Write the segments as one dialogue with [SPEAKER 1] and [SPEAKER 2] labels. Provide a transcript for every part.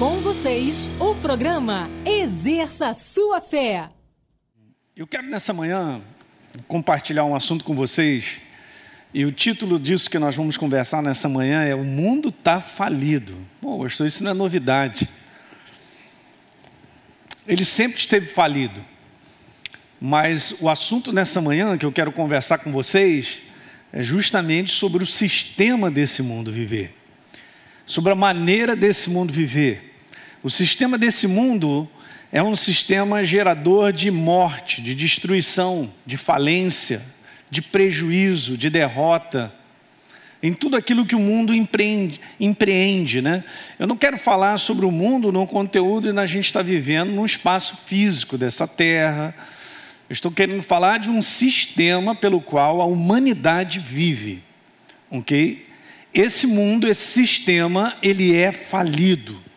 [SPEAKER 1] Com vocês, o programa Exerça Sua Fé.
[SPEAKER 2] Eu quero nessa manhã compartilhar um assunto com vocês. E o título disso que nós vamos conversar nessa manhã é O Mundo Está Falido. Bom, pastor, isso não é novidade. Ele sempre esteve falido. Mas o assunto nessa manhã que eu quero conversar com vocês é justamente sobre o sistema desse mundo viver. Sobre a maneira desse mundo viver. O sistema desse mundo é um sistema gerador de morte, de destruição, de falência, de prejuízo, de derrota, em tudo aquilo que o mundo empreende, empreende né? Eu não quero falar sobre o mundo no conteúdo e a gente está vivendo num espaço físico dessa terra. Eu estou querendo falar de um sistema pelo qual a humanidade vive, ok? Esse mundo, esse sistema, ele é falido.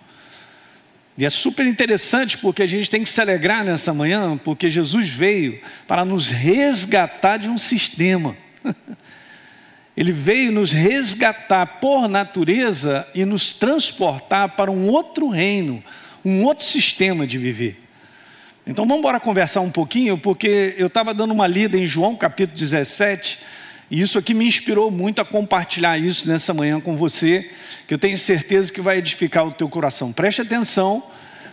[SPEAKER 2] E é super interessante porque a gente tem que se alegrar nessa manhã, porque Jesus veio para nos resgatar de um sistema. Ele veio nos resgatar por natureza e nos transportar para um outro reino, um outro sistema de viver. Então vamos embora conversar um pouquinho, porque eu estava dando uma lida em João capítulo 17, e isso aqui me inspirou muito a compartilhar isso nessa manhã com você, que eu tenho certeza que vai edificar o teu coração. Preste atenção,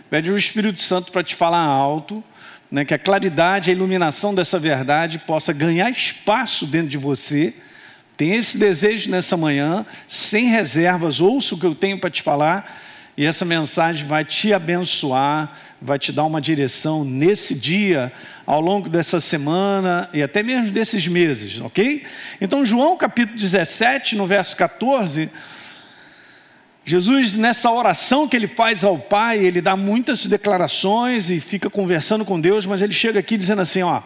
[SPEAKER 2] pede o Espírito Santo para te falar alto, né, que a claridade, a iluminação dessa verdade possa ganhar espaço dentro de você. Tem esse desejo nessa manhã, sem reservas, ouça o que eu tenho para te falar, e essa mensagem vai te abençoar, vai te dar uma direção nesse dia, ao longo dessa semana e até mesmo desses meses, ok? Então, João capítulo 17, no verso 14, Jesus, nessa oração que ele faz ao Pai, ele dá muitas declarações e fica conversando com Deus, mas ele chega aqui dizendo assim: ó,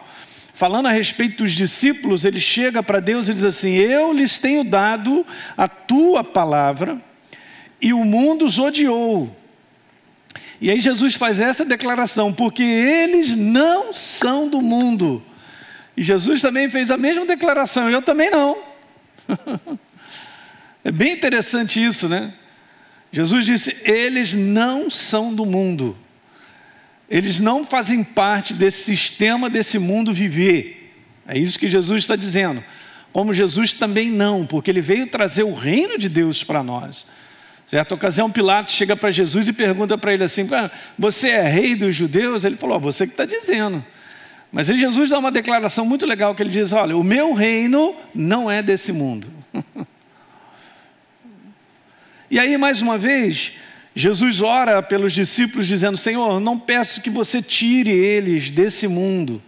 [SPEAKER 2] falando a respeito dos discípulos, ele chega para Deus e diz assim: Eu lhes tenho dado a tua palavra e o mundo os odiou e aí Jesus faz essa declaração, porque eles não são do mundo. E Jesus também fez a mesma declaração, eu também não. é bem interessante isso, né? Jesus disse: eles não são do mundo. Eles não fazem parte desse sistema, desse mundo viver. É isso que Jesus está dizendo. Como Jesus também não, porque ele veio trazer o reino de Deus para nós. Certa ocasião, Pilatos chega para Jesus e pergunta para ele assim: ah, Você é rei dos judeus? Ele falou: oh, Você que está dizendo. Mas aí Jesus dá uma declaração muito legal que ele diz: Olha, o meu reino não é desse mundo. e aí, mais uma vez, Jesus ora pelos discípulos, dizendo: Senhor, não peço que você tire eles desse mundo,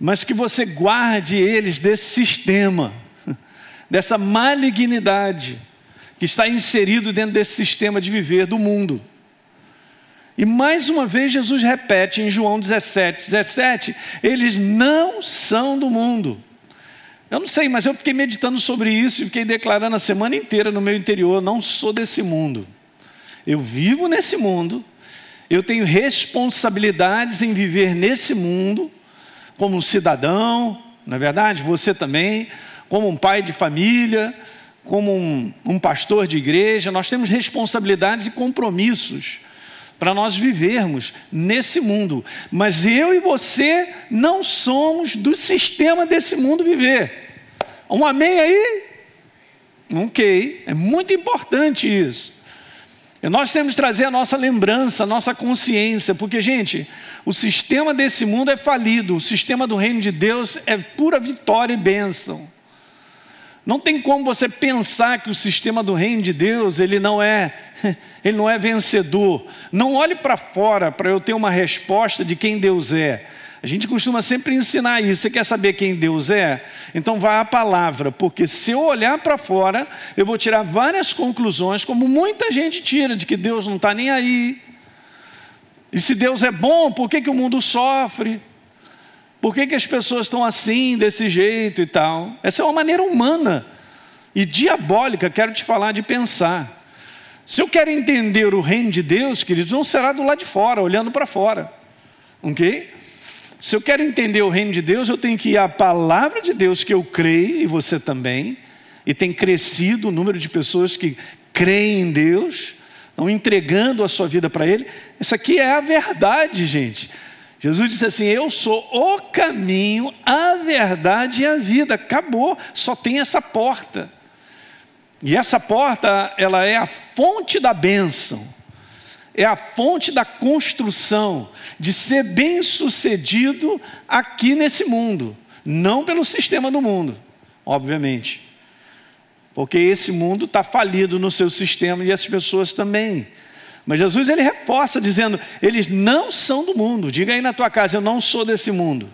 [SPEAKER 2] mas que você guarde eles desse sistema, dessa malignidade que está inserido dentro desse sistema de viver do mundo. E mais uma vez Jesus repete em João 17, 17, eles não são do mundo. Eu não sei, mas eu fiquei meditando sobre isso e fiquei declarando a semana inteira no meu interior: não sou desse mundo. Eu vivo nesse mundo, eu tenho responsabilidades em viver nesse mundo, como um cidadão, na é verdade, você também, como um pai de família, como um, um pastor de igreja, nós temos responsabilidades e compromissos para nós vivermos nesse mundo. Mas eu e você não somos do sistema desse mundo viver. Um amém aí? Ok, é muito importante isso. E nós temos que trazer a nossa lembrança, a nossa consciência, porque, gente, o sistema desse mundo é falido, o sistema do reino de Deus é pura vitória e bênção. Não tem como você pensar que o sistema do reino de Deus, ele não é, ele não é vencedor. Não olhe para fora para eu ter uma resposta de quem Deus é. A gente costuma sempre ensinar isso. Você quer saber quem Deus é? Então vá à palavra, porque se eu olhar para fora, eu vou tirar várias conclusões, como muita gente tira, de que Deus não está nem aí. E se Deus é bom, por que, que o mundo sofre? Por que, que as pessoas estão assim, desse jeito e tal? Essa é uma maneira humana e diabólica, quero te falar, de pensar. Se eu quero entender o reino de Deus, queridos, não será do lado de fora, olhando para fora. Ok? Se eu quero entender o reino de Deus, eu tenho que ir à palavra de Deus que eu creio, e você também, e tem crescido o número de pessoas que creem em Deus, estão entregando a sua vida para Ele. Isso aqui é a verdade, gente. Jesus disse assim: Eu sou o caminho, a verdade e a vida. Acabou, só tem essa porta. E essa porta, ela é a fonte da bênção, é a fonte da construção, de ser bem sucedido aqui nesse mundo, não pelo sistema do mundo, obviamente. Porque esse mundo está falido no seu sistema e as pessoas também. Mas Jesus ele reforça dizendo: eles não são do mundo. Diga aí na tua casa: eu não sou desse mundo.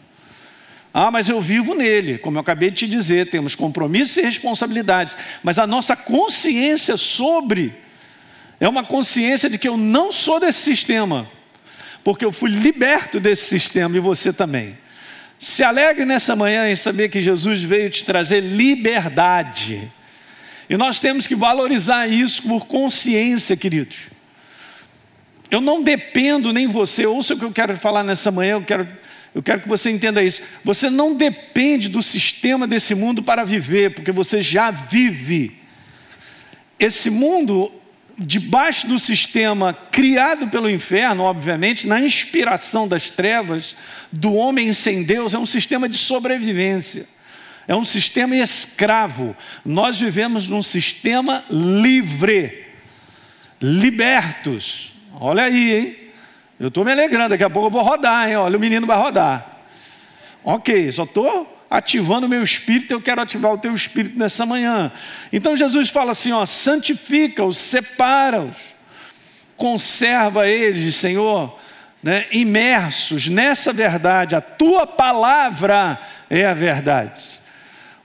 [SPEAKER 2] Ah, mas eu vivo nele. Como eu acabei de te dizer, temos compromissos e responsabilidades. Mas a nossa consciência sobre é uma consciência de que eu não sou desse sistema, porque eu fui liberto desse sistema e você também. Se alegre nessa manhã em saber que Jesus veio te trazer liberdade. E nós temos que valorizar isso por consciência, queridos. Eu não dependo nem você, ouça o que eu quero falar nessa manhã, eu quero, eu quero que você entenda isso. Você não depende do sistema desse mundo para viver, porque você já vive. Esse mundo, debaixo do sistema criado pelo inferno, obviamente, na inspiração das trevas, do homem sem Deus, é um sistema de sobrevivência. É um sistema escravo. Nós vivemos num sistema livre, libertos. Olha aí, hein? Eu estou me alegrando, daqui a pouco eu vou rodar, hein? Olha, o menino vai rodar. Ok, só estou ativando o meu espírito, eu quero ativar o teu espírito nessa manhã. Então Jesus fala assim: ó, santifica-os, separa-os, conserva eles, Senhor, né, imersos nessa verdade, a tua palavra é a verdade.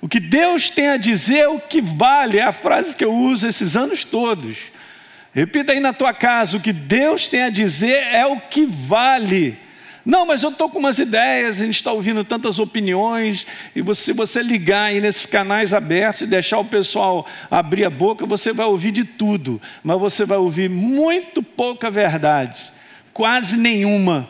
[SPEAKER 2] O que Deus tem a dizer é o que vale, é a frase que eu uso esses anos todos. Repita aí na tua casa: o que Deus tem a dizer é o que vale. Não, mas eu estou com umas ideias, a gente está ouvindo tantas opiniões, e você, se você ligar aí nesses canais abertos e deixar o pessoal abrir a boca, você vai ouvir de tudo, mas você vai ouvir muito pouca verdade, quase nenhuma.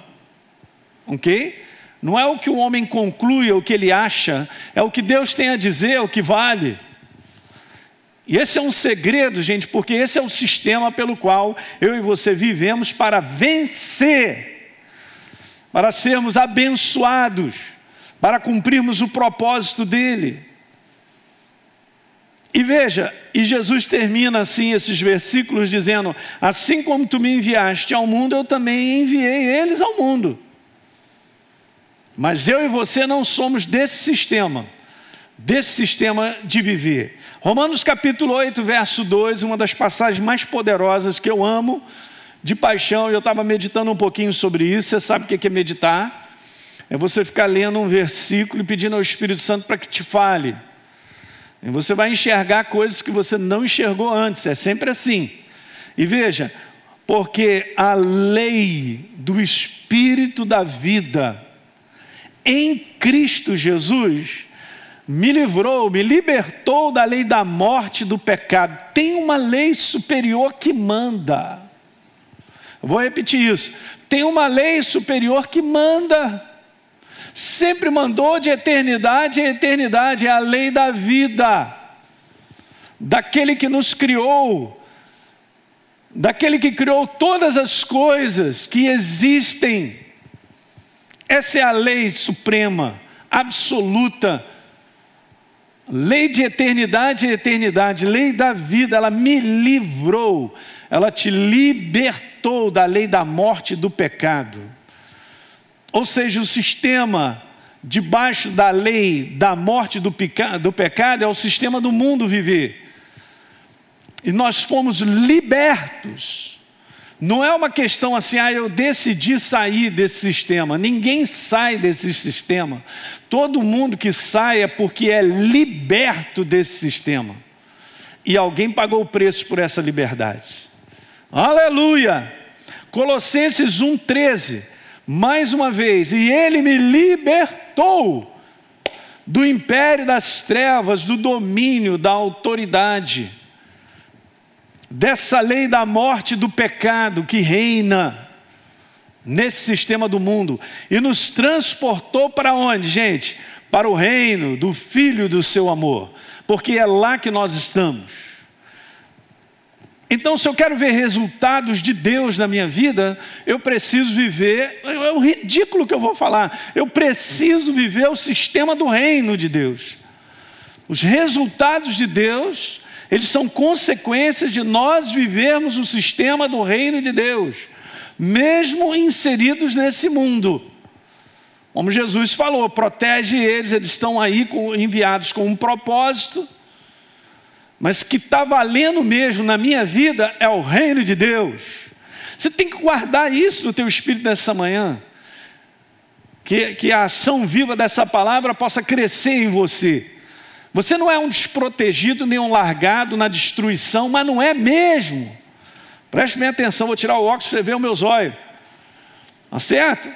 [SPEAKER 2] Ok? Não é o que o homem conclui, ou o que ele acha, é o que Deus tem a dizer, é o que vale. E esse é um segredo, gente, porque esse é o sistema pelo qual eu e você vivemos para vencer, para sermos abençoados, para cumprirmos o propósito dele. E veja, e Jesus termina assim esses versículos dizendo: Assim como tu me enviaste ao mundo, eu também enviei eles ao mundo. Mas eu e você não somos desse sistema, desse sistema de viver. Romanos capítulo 8, verso 2, uma das passagens mais poderosas que eu amo, de paixão, eu estava meditando um pouquinho sobre isso. Você sabe o que é meditar? É você ficar lendo um versículo e pedindo ao Espírito Santo para que te fale. E você vai enxergar coisas que você não enxergou antes, é sempre assim. E veja, porque a lei do Espírito da vida em Cristo Jesus me livrou, me libertou da lei da morte do pecado. Tem uma lei superior que manda. vou repetir isso. Tem uma lei superior que manda. Sempre mandou de eternidade em eternidade, é a lei da vida, daquele que nos criou, daquele que criou todas as coisas que existem. Essa é a lei suprema, absoluta, Lei de eternidade e eternidade, lei da vida, ela me livrou, ela te libertou da lei da morte e do pecado. Ou seja, o sistema debaixo da lei da morte do, do pecado é o sistema do mundo viver. E nós fomos libertos não é uma questão assim, ah, eu decidi sair desse sistema. Ninguém sai desse sistema. Todo mundo que sai é porque é liberto desse sistema. E alguém pagou o preço por essa liberdade. Aleluia! Colossenses 1,13. Mais uma vez, e ele me libertou do império das trevas, do domínio, da autoridade dessa lei da morte do pecado que reina nesse sistema do mundo e nos transportou para onde, gente? Para o reino do Filho do seu amor, porque é lá que nós estamos. Então, se eu quero ver resultados de Deus na minha vida, eu preciso viver, é o ridículo que eu vou falar, eu preciso viver o sistema do reino de Deus. Os resultados de Deus, eles são consequências de nós vivermos o sistema do reino de Deus, mesmo inseridos nesse mundo. Como Jesus falou, protege eles, eles estão aí com, enviados com um propósito mas que está valendo mesmo na minha vida é o reino de Deus. Você tem que guardar isso no teu espírito nessa manhã. Que, que a ação viva dessa palavra possa crescer em você. Você não é um desprotegido nem um largado na destruição, mas não é mesmo. Preste bem atenção, vou tirar o óculos para ver os meus olhos. Tá certo?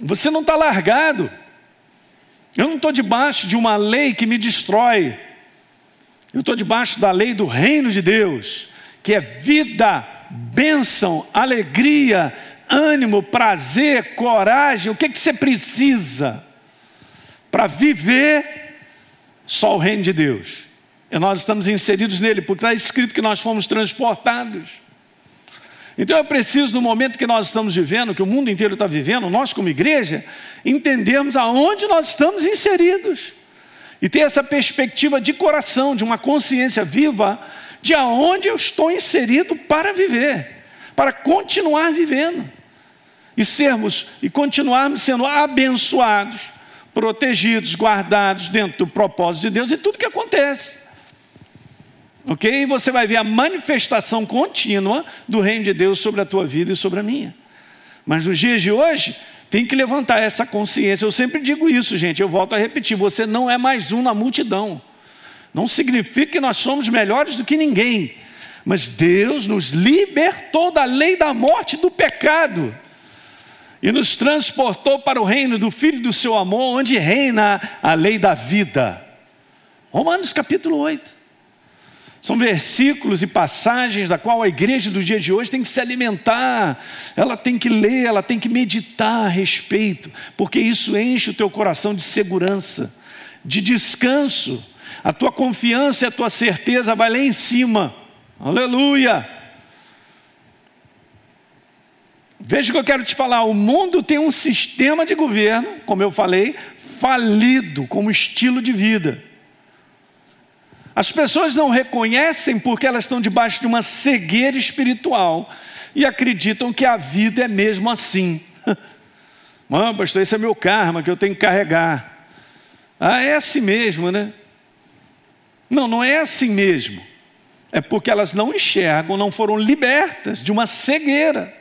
[SPEAKER 2] Você não está largado. Eu não estou debaixo de uma lei que me destrói. Eu estou debaixo da lei do reino de Deus, que é vida, bênção, alegria, ânimo, prazer, coragem. O que, que você precisa para viver só o reino de Deus? E nós estamos inseridos nele, porque está escrito que nós fomos transportados. Então eu preciso, no momento que nós estamos vivendo, que o mundo inteiro está vivendo, nós como igreja, entendermos aonde nós estamos inseridos e ter essa perspectiva de coração, de uma consciência viva de aonde eu estou inserido para viver, para continuar vivendo e sermos e continuarmos sendo abençoados, protegidos, guardados dentro do propósito de Deus e tudo que acontece. Ok? E você vai ver a manifestação contínua do reino de Deus sobre a tua vida e sobre a minha. Mas nos dias de hoje, tem que levantar essa consciência. Eu sempre digo isso, gente. Eu volto a repetir: você não é mais um na multidão. Não significa que nós somos melhores do que ninguém. Mas Deus nos libertou da lei da morte e do pecado. E nos transportou para o reino do Filho do seu amor, onde reina a lei da vida. Romanos capítulo 8. São versículos e passagens da qual a igreja do dia de hoje tem que se alimentar, ela tem que ler, ela tem que meditar a respeito, porque isso enche o teu coração de segurança, de descanso. A tua confiança e a tua certeza vai lá em cima. Aleluia! Veja o que eu quero te falar: o mundo tem um sistema de governo, como eu falei, falido como estilo de vida. As pessoas não reconhecem porque elas estão debaixo de uma cegueira espiritual e acreditam que a vida é mesmo assim. Mano, pastor, esse é meu karma que eu tenho que carregar. Ah, é assim mesmo, né? Não, não é assim mesmo. É porque elas não enxergam, não foram libertas de uma cegueira.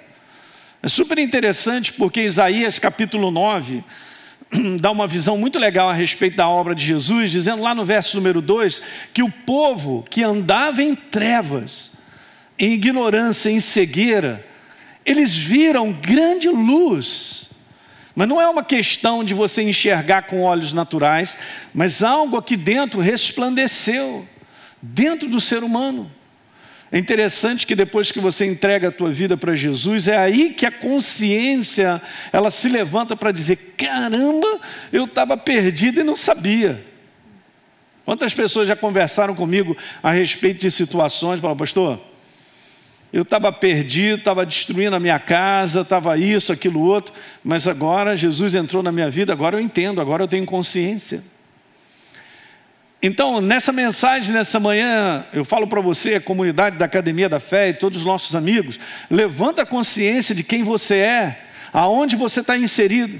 [SPEAKER 2] É super interessante porque Isaías capítulo 9, dá uma visão muito legal a respeito da obra de Jesus, dizendo lá no verso número 2 que o povo que andava em trevas, em ignorância, em cegueira, eles viram grande luz. Mas não é uma questão de você enxergar com olhos naturais, mas algo aqui dentro resplandeceu, dentro do ser humano. É interessante que depois que você entrega a tua vida para Jesus, é aí que a consciência ela se levanta para dizer: caramba, eu estava perdido e não sabia. Quantas pessoas já conversaram comigo a respeito de situações, falaram, pastor, eu estava perdido, estava destruindo a minha casa, estava isso, aquilo, outro, mas agora Jesus entrou na minha vida, agora eu entendo, agora eu tenho consciência. Então, nessa mensagem, nessa manhã, eu falo para você, a comunidade da Academia da Fé e todos os nossos amigos, levanta a consciência de quem você é, aonde você está inserido.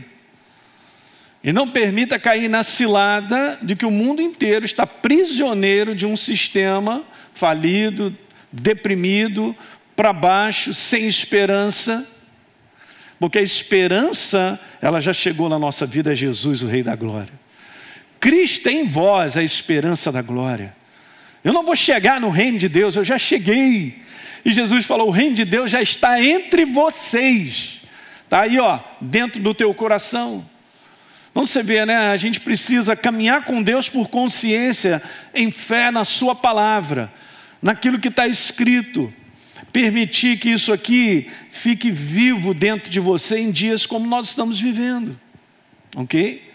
[SPEAKER 2] E não permita cair na cilada de que o mundo inteiro está prisioneiro de um sistema falido, deprimido, para baixo, sem esperança. Porque a esperança, ela já chegou na nossa vida, é Jesus, o Rei da Glória. Cristo em vós a esperança da glória. Eu não vou chegar no reino de Deus, eu já cheguei. E Jesus falou: o reino de Deus já está entre vocês. Está aí, ó, dentro do teu coração. Então você vê, né? A gente precisa caminhar com Deus por consciência, em fé na Sua palavra, naquilo que está escrito. Permitir que isso aqui fique vivo dentro de você em dias como nós estamos vivendo. Ok?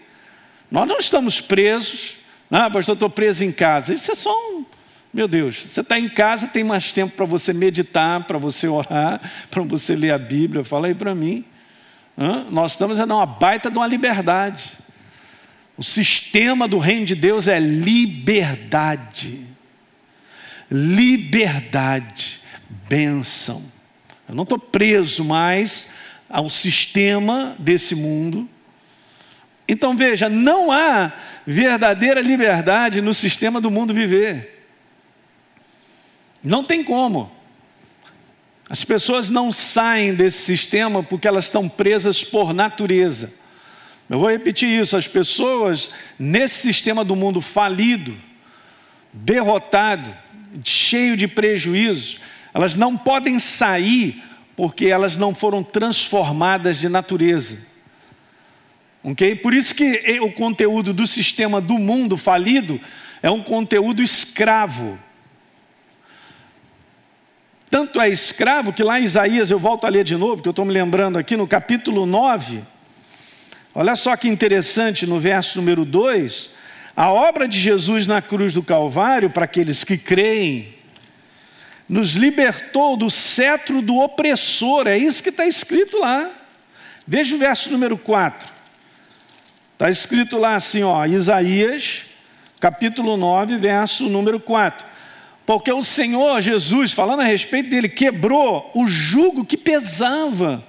[SPEAKER 2] Nós não estamos presos. Ah, pastor, estou preso em casa. Isso é só um, Meu Deus, você está em casa, tem mais tempo para você meditar, para você orar, para você ler a Bíblia. Fala aí para mim. Hã? Nós estamos em uma baita de uma liberdade. O sistema do reino de Deus é liberdade. Liberdade, bênção. Eu não estou preso mais ao sistema desse mundo. Então veja, não há verdadeira liberdade no sistema do mundo viver. Não tem como. As pessoas não saem desse sistema porque elas estão presas por natureza. Eu vou repetir isso: as pessoas nesse sistema do mundo falido, derrotado, cheio de prejuízos, elas não podem sair porque elas não foram transformadas de natureza. Ok? Por isso que o conteúdo do sistema do mundo falido é um conteúdo escravo. Tanto é escravo que lá em Isaías, eu volto a ler de novo, que eu estou me lembrando aqui no capítulo 9, olha só que interessante no verso número 2, a obra de Jesus na cruz do Calvário, para aqueles que creem, nos libertou do cetro do opressor, é isso que está escrito lá. Veja o verso número 4. Está escrito lá assim, ó, Isaías, capítulo 9, verso número 4. Porque o Senhor Jesus, falando a respeito dele, quebrou o jugo que pesava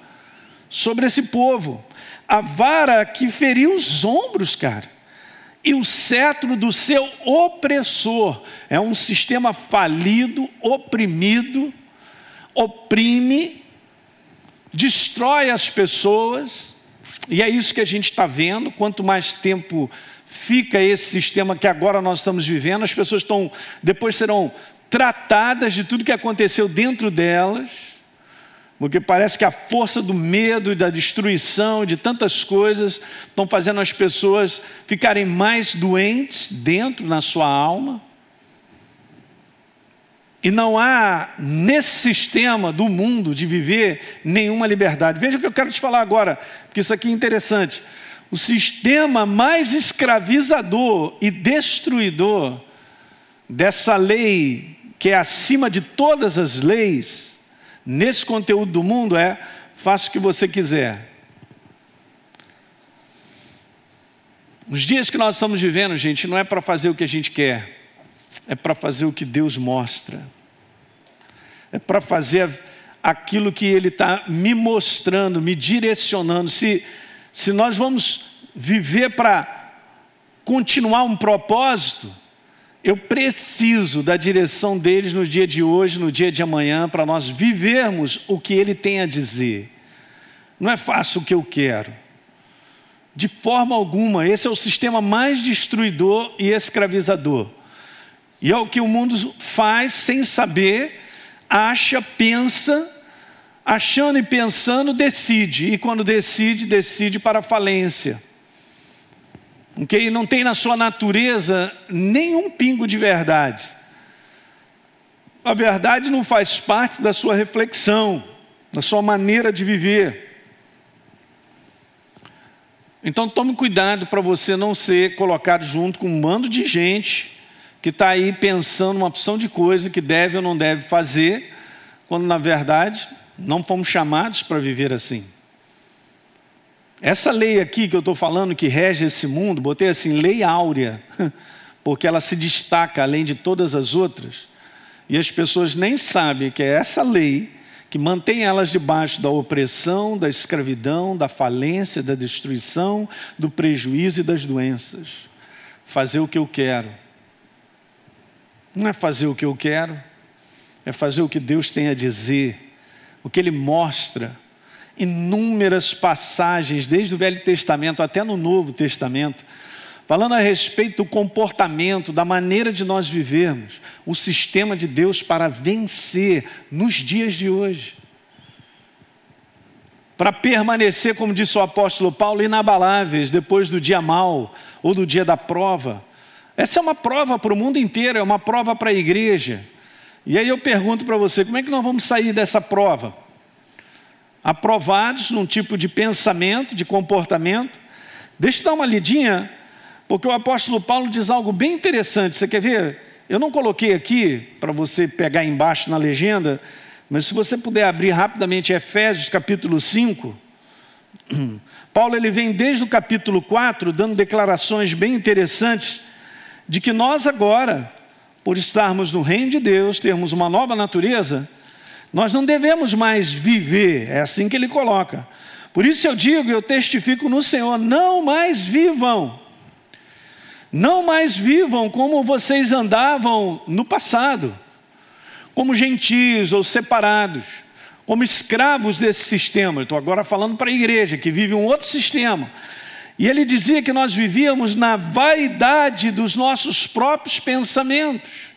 [SPEAKER 2] sobre esse povo, a vara que feriu os ombros, cara e o cetro do seu opressor. É um sistema falido, oprimido, oprime, destrói as pessoas, e é isso que a gente está vendo. Quanto mais tempo fica esse sistema que agora nós estamos vivendo, as pessoas estão, depois serão tratadas de tudo que aconteceu dentro delas porque parece que a força do medo e da destruição, de tantas coisas, estão fazendo as pessoas ficarem mais doentes dentro na sua alma. E não há nesse sistema do mundo de viver nenhuma liberdade. Veja o que eu quero te falar agora, porque isso aqui é interessante. O sistema mais escravizador e destruidor dessa lei, que é acima de todas as leis, nesse conteúdo do mundo é: faça o que você quiser. Os dias que nós estamos vivendo, gente, não é para fazer o que a gente quer, é para fazer o que Deus mostra, é para fazer aquilo que Ele está me mostrando, me direcionando. Se, se nós vamos viver para continuar um propósito, eu preciso da direção deles no dia de hoje, no dia de amanhã, para nós vivermos o que ele tem a dizer. Não é fácil o que eu quero. De forma alguma, esse é o sistema mais destruidor e escravizador. E é o que o mundo faz sem saber, acha, pensa, achando e pensando, decide. E quando decide, decide para a falência ok? Não tem na sua natureza nenhum pingo de verdade. A verdade não faz parte da sua reflexão, da sua maneira de viver. Então tome cuidado para você não ser colocado junto com um bando de gente que está aí pensando uma opção de coisa que deve ou não deve fazer, quando na verdade não fomos chamados para viver assim. Essa lei aqui que eu estou falando, que rege esse mundo, botei assim, lei áurea, porque ela se destaca além de todas as outras, e as pessoas nem sabem que é essa lei que mantém elas debaixo da opressão, da escravidão, da falência, da destruição, do prejuízo e das doenças. Fazer o que eu quero. Não é fazer o que eu quero, é fazer o que Deus tem a dizer, o que Ele mostra inúmeras passagens, desde o Velho Testamento até no Novo Testamento, falando a respeito do comportamento, da maneira de nós vivermos, o sistema de Deus para vencer nos dias de hoje. Para permanecer, como disse o apóstolo Paulo, inabaláveis depois do dia mal ou do dia da prova. Essa é uma prova para o mundo inteiro, é uma prova para a igreja. E aí eu pergunto para você: como é que nós vamos sair dessa prova? aprovados num tipo de pensamento, de comportamento. Deixa eu dar uma lidinha, porque o apóstolo Paulo diz algo bem interessante. Você quer ver? Eu não coloquei aqui para você pegar embaixo na legenda, mas se você puder abrir rapidamente Efésios capítulo 5, Paulo ele vem desde o capítulo 4 dando declarações bem interessantes de que nós agora, por estarmos no reino de Deus, termos uma nova natureza, nós não devemos mais viver, é assim que ele coloca. Por isso eu digo, eu testifico no Senhor, não mais vivam. Não mais vivam como vocês andavam no passado, como gentios ou separados como escravos desse sistema. Estou agora falando para a igreja que vive um outro sistema. E ele dizia que nós vivíamos na vaidade dos nossos próprios pensamentos.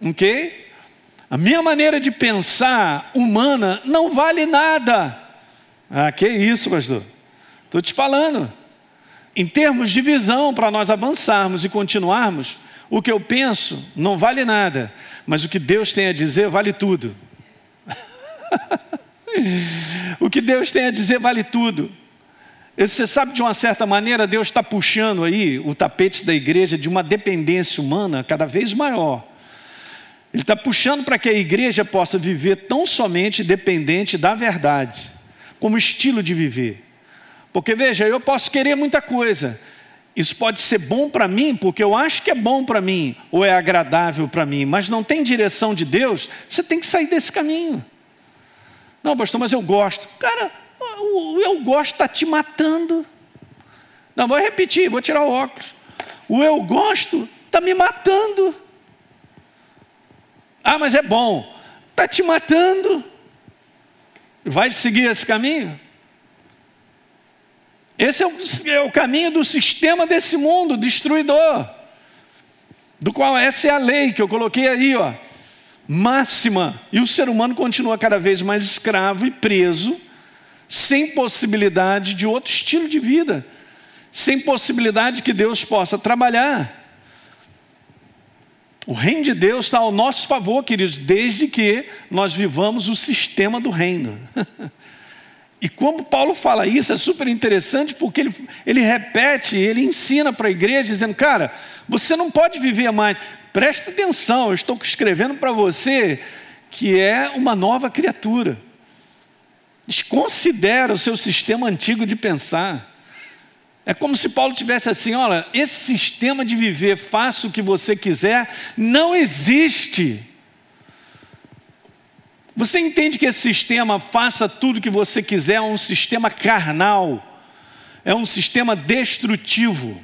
[SPEAKER 2] Ok? A minha maneira de pensar humana não vale nada. Ah, que isso, pastor? Estou te falando. Em termos de visão, para nós avançarmos e continuarmos, o que eu penso não vale nada, mas o que Deus tem a dizer vale tudo. o que Deus tem a dizer vale tudo. Você sabe, de uma certa maneira, Deus está puxando aí o tapete da igreja de uma dependência humana cada vez maior. Ele está puxando para que a igreja possa viver tão somente dependente da verdade, como estilo de viver. Porque veja, eu posso querer muita coisa. Isso pode ser bom para mim, porque eu acho que é bom para mim, ou é agradável para mim, mas não tem direção de Deus, você tem que sair desse caminho. Não, pastor, mas eu gosto. Cara, o eu gosto está te matando. Não, vou repetir, vou tirar o óculos. O eu gosto está me matando. Ah, mas é bom. Está te matando. Vai seguir esse caminho? Esse é o, é o, caminho do sistema desse mundo destruidor, do qual essa é a lei que eu coloquei aí, ó máxima. E o ser humano continua cada vez mais escravo e preso, sem possibilidade de outro estilo de vida, sem possibilidade que Deus possa trabalhar. O reino de Deus está ao nosso favor, queridos, desde que nós vivamos o sistema do reino. E como Paulo fala isso, é super interessante porque ele, ele repete, ele ensina para a igreja, dizendo: cara, você não pode viver mais. Presta atenção, eu estou escrevendo para você que é uma nova criatura. Desconsidera o seu sistema antigo de pensar. É como se Paulo tivesse assim: olha, esse sistema de viver, faça o que você quiser, não existe. Você entende que esse sistema, faça tudo o que você quiser, é um sistema carnal, é um sistema destrutivo.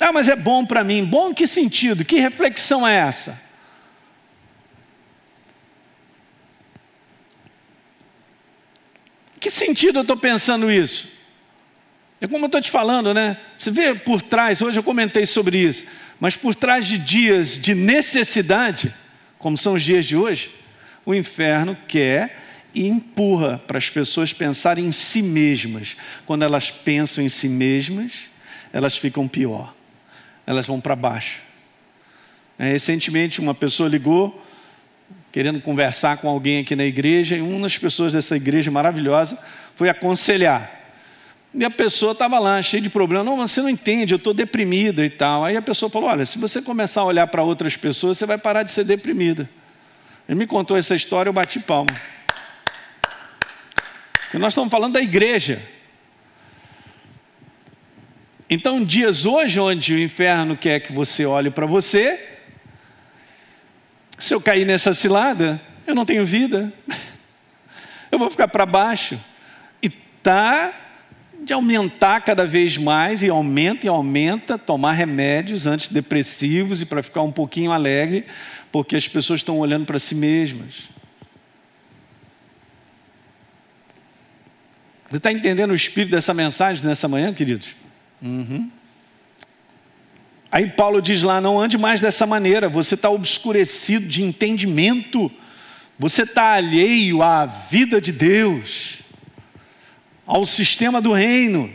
[SPEAKER 2] Ah, mas é bom para mim. Bom em que sentido? Que reflexão é essa? Que sentido eu estou pensando isso? É como eu estou te falando, né? Você vê por trás, hoje eu comentei sobre isso, mas por trás de dias de necessidade, como são os dias de hoje, o inferno quer e empurra para as pessoas pensarem em si mesmas. Quando elas pensam em si mesmas, elas ficam pior elas vão para baixo. É, recentemente, uma pessoa ligou, querendo conversar com alguém aqui na igreja, e uma das pessoas dessa igreja maravilhosa foi aconselhar. E a pessoa estava lá, cheia de problema. Não, você não entende, eu estou deprimida e tal. Aí a pessoa falou: Olha, se você começar a olhar para outras pessoas, você vai parar de ser deprimida. Ele me contou essa história, eu bati palma. Porque nós estamos falando da igreja. Então, dias hoje onde o inferno quer que você olhe para você, se eu cair nessa cilada, eu não tenho vida, eu vou ficar para baixo. E tá de aumentar cada vez mais, e aumenta e aumenta, tomar remédios antidepressivos e para ficar um pouquinho alegre, porque as pessoas estão olhando para si mesmas. Você está entendendo o espírito dessa mensagem nessa manhã, queridos? Uhum. Aí Paulo diz lá: não ande mais dessa maneira, você está obscurecido de entendimento, você está alheio à vida de Deus, ao sistema do reino,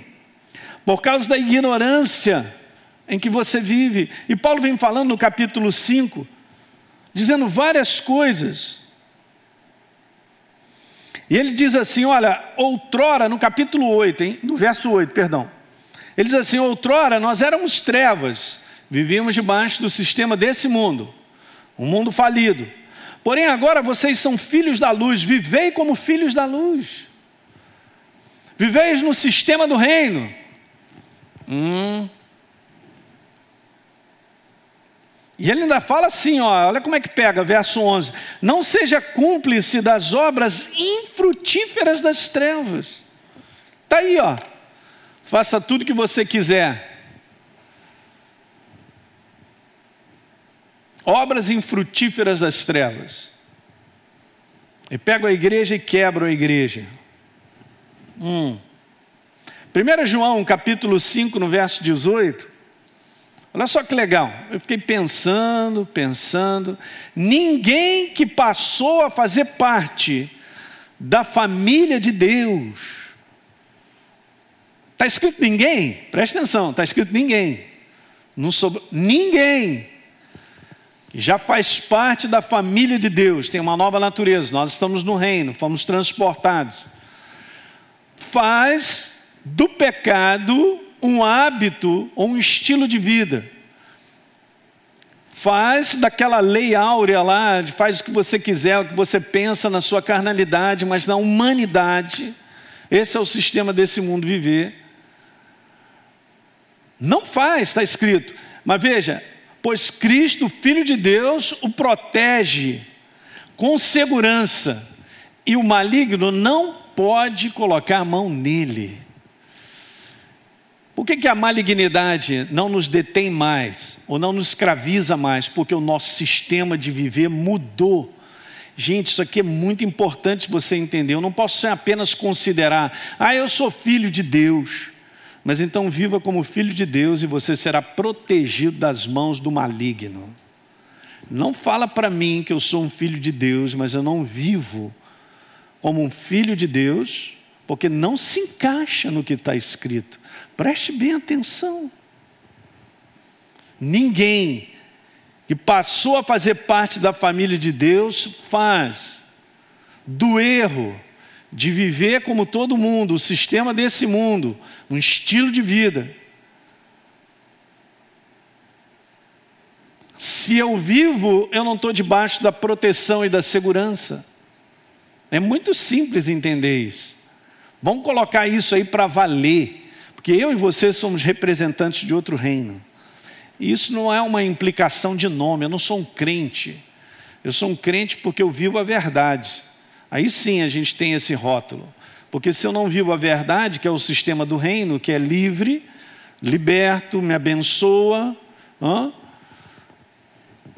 [SPEAKER 2] por causa da ignorância em que você vive. E Paulo vem falando no capítulo 5, dizendo várias coisas. E ele diz assim: olha, outrora, no capítulo 8, hein, no verso 8, perdão. Ele diz assim: outrora nós éramos trevas, Vivíamos debaixo do sistema desse mundo, um mundo falido. Porém, agora vocês são filhos da luz, vivei como filhos da luz. Viveis no sistema do reino. Hum. E ele ainda fala assim, ó, olha como é que pega, verso 11: Não seja cúmplice das obras infrutíferas das trevas. Está aí, ó. Faça tudo que você quiser. Obras infrutíferas das trevas. E pego a igreja e quebro a igreja. Hum. 1 João capítulo 5, no verso 18. Olha só que legal, eu fiquei pensando, pensando. Ninguém que passou a fazer parte da família de Deus. Está escrito ninguém? Preste atenção, está escrito ninguém. Não sobrou, ninguém. Já faz parte da família de Deus, tem uma nova natureza. Nós estamos no reino, fomos transportados. Faz do pecado um hábito ou um estilo de vida. Faz daquela lei áurea lá, faz o que você quiser, o que você pensa na sua carnalidade, mas na humanidade. Esse é o sistema desse mundo viver. Não faz, está escrito. Mas veja, pois Cristo, Filho de Deus, o protege com segurança, e o maligno não pode colocar a mão nele. Por que, que a malignidade não nos detém mais, ou não nos escraviza mais? Porque o nosso sistema de viver mudou. Gente, isso aqui é muito importante você entender. Eu não posso apenas considerar, ah, eu sou filho de Deus. Mas então viva como filho de Deus e você será protegido das mãos do maligno. Não fala para mim que eu sou um filho de Deus, mas eu não vivo como um filho de Deus, porque não se encaixa no que está escrito. Preste bem atenção. Ninguém que passou a fazer parte da família de Deus faz do erro de viver como todo mundo, o sistema desse mundo, um estilo de vida. Se eu vivo, eu não estou debaixo da proteção e da segurança. É muito simples entender isso. Vamos colocar isso aí para valer. Porque eu e você somos representantes de outro reino. Isso não é uma implicação de nome, eu não sou um crente. Eu sou um crente porque eu vivo a verdade. Aí sim a gente tem esse rótulo. Porque se eu não vivo a verdade, que é o sistema do reino, que é livre, liberto, me abençoa, hã?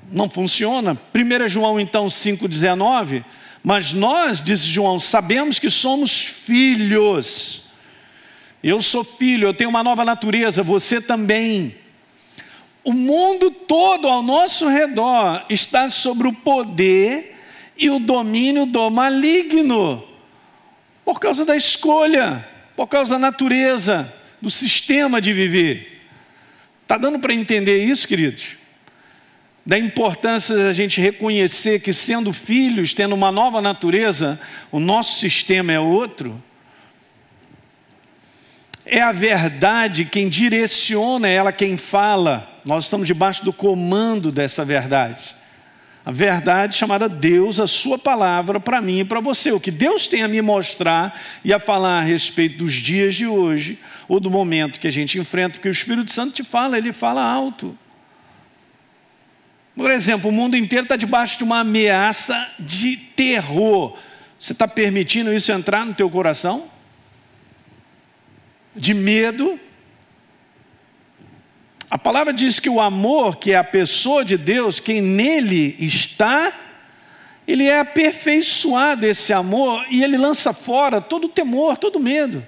[SPEAKER 2] não funciona. 1 João então 5,19, mas nós, diz João, sabemos que somos filhos eu sou filho, eu tenho uma nova natureza, você também. O mundo todo ao nosso redor está sobre o poder e o domínio do maligno, por causa da escolha, por causa da natureza, do sistema de viver. Está dando para entender isso, queridos? Da importância da gente reconhecer que, sendo filhos, tendo uma nova natureza, o nosso sistema é outro. É a verdade quem direciona, ela quem fala. Nós estamos debaixo do comando dessa verdade. A verdade chamada Deus, a Sua palavra para mim e para você. O que Deus tem a me mostrar e a falar a respeito dos dias de hoje, ou do momento que a gente enfrenta, porque o Espírito Santo te fala, ele fala alto. Por exemplo, o mundo inteiro está debaixo de uma ameaça de terror. Você está permitindo isso entrar no teu coração? de medo. A palavra diz que o amor, que é a pessoa de Deus, quem nele está, ele é aperfeiçoado esse amor e ele lança fora todo o temor, todo o medo.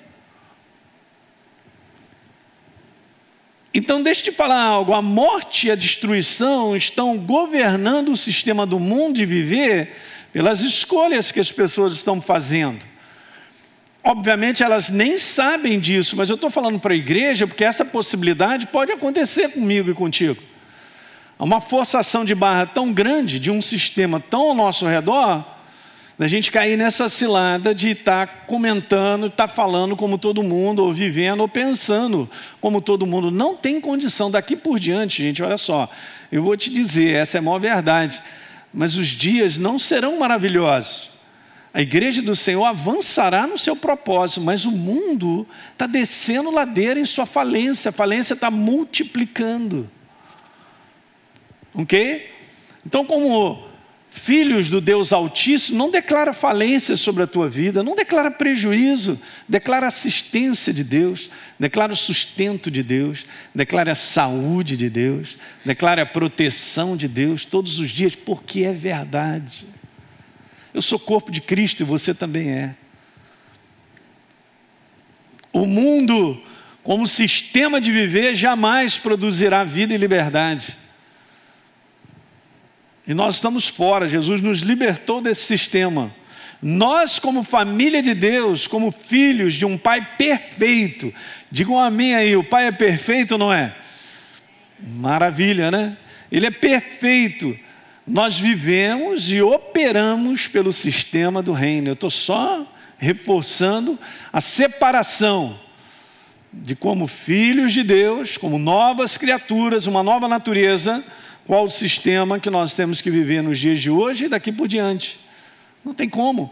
[SPEAKER 2] Então, deixa eu te falar algo: a morte e a destruição estão governando o sistema do mundo de viver pelas escolhas que as pessoas estão fazendo. Obviamente elas nem sabem disso, mas eu estou falando para a igreja porque essa possibilidade pode acontecer comigo e contigo. Há uma forçação de barra tão grande de um sistema tão ao nosso redor da gente cair nessa cilada de estar tá comentando, estar tá falando como todo mundo, ou vivendo, ou pensando como todo mundo. Não tem condição. Daqui por diante, gente, olha só, eu vou te dizer, essa é a maior verdade, mas os dias não serão maravilhosos. A igreja do Senhor avançará no seu propósito, mas o mundo está descendo ladeira em sua falência, a falência está multiplicando. Ok? Então, como filhos do Deus Altíssimo, não declara falência sobre a tua vida, não declara prejuízo, declara assistência de Deus, declara o sustento de Deus, declara a saúde de Deus, declara a proteção de Deus todos os dias, porque é verdade. Eu sou corpo de Cristo e você também é. O mundo, como sistema de viver, jamais produzirá vida e liberdade. E nós estamos fora, Jesus nos libertou desse sistema. Nós, como família de Deus, como filhos de um Pai perfeito, digam amém aí, o Pai é perfeito, não é? Maravilha, né? Ele é perfeito. Nós vivemos e operamos pelo sistema do reino. Eu estou só reforçando a separação de como filhos de Deus, como novas criaturas, uma nova natureza qual o sistema que nós temos que viver nos dias de hoje e daqui por diante. Não tem como.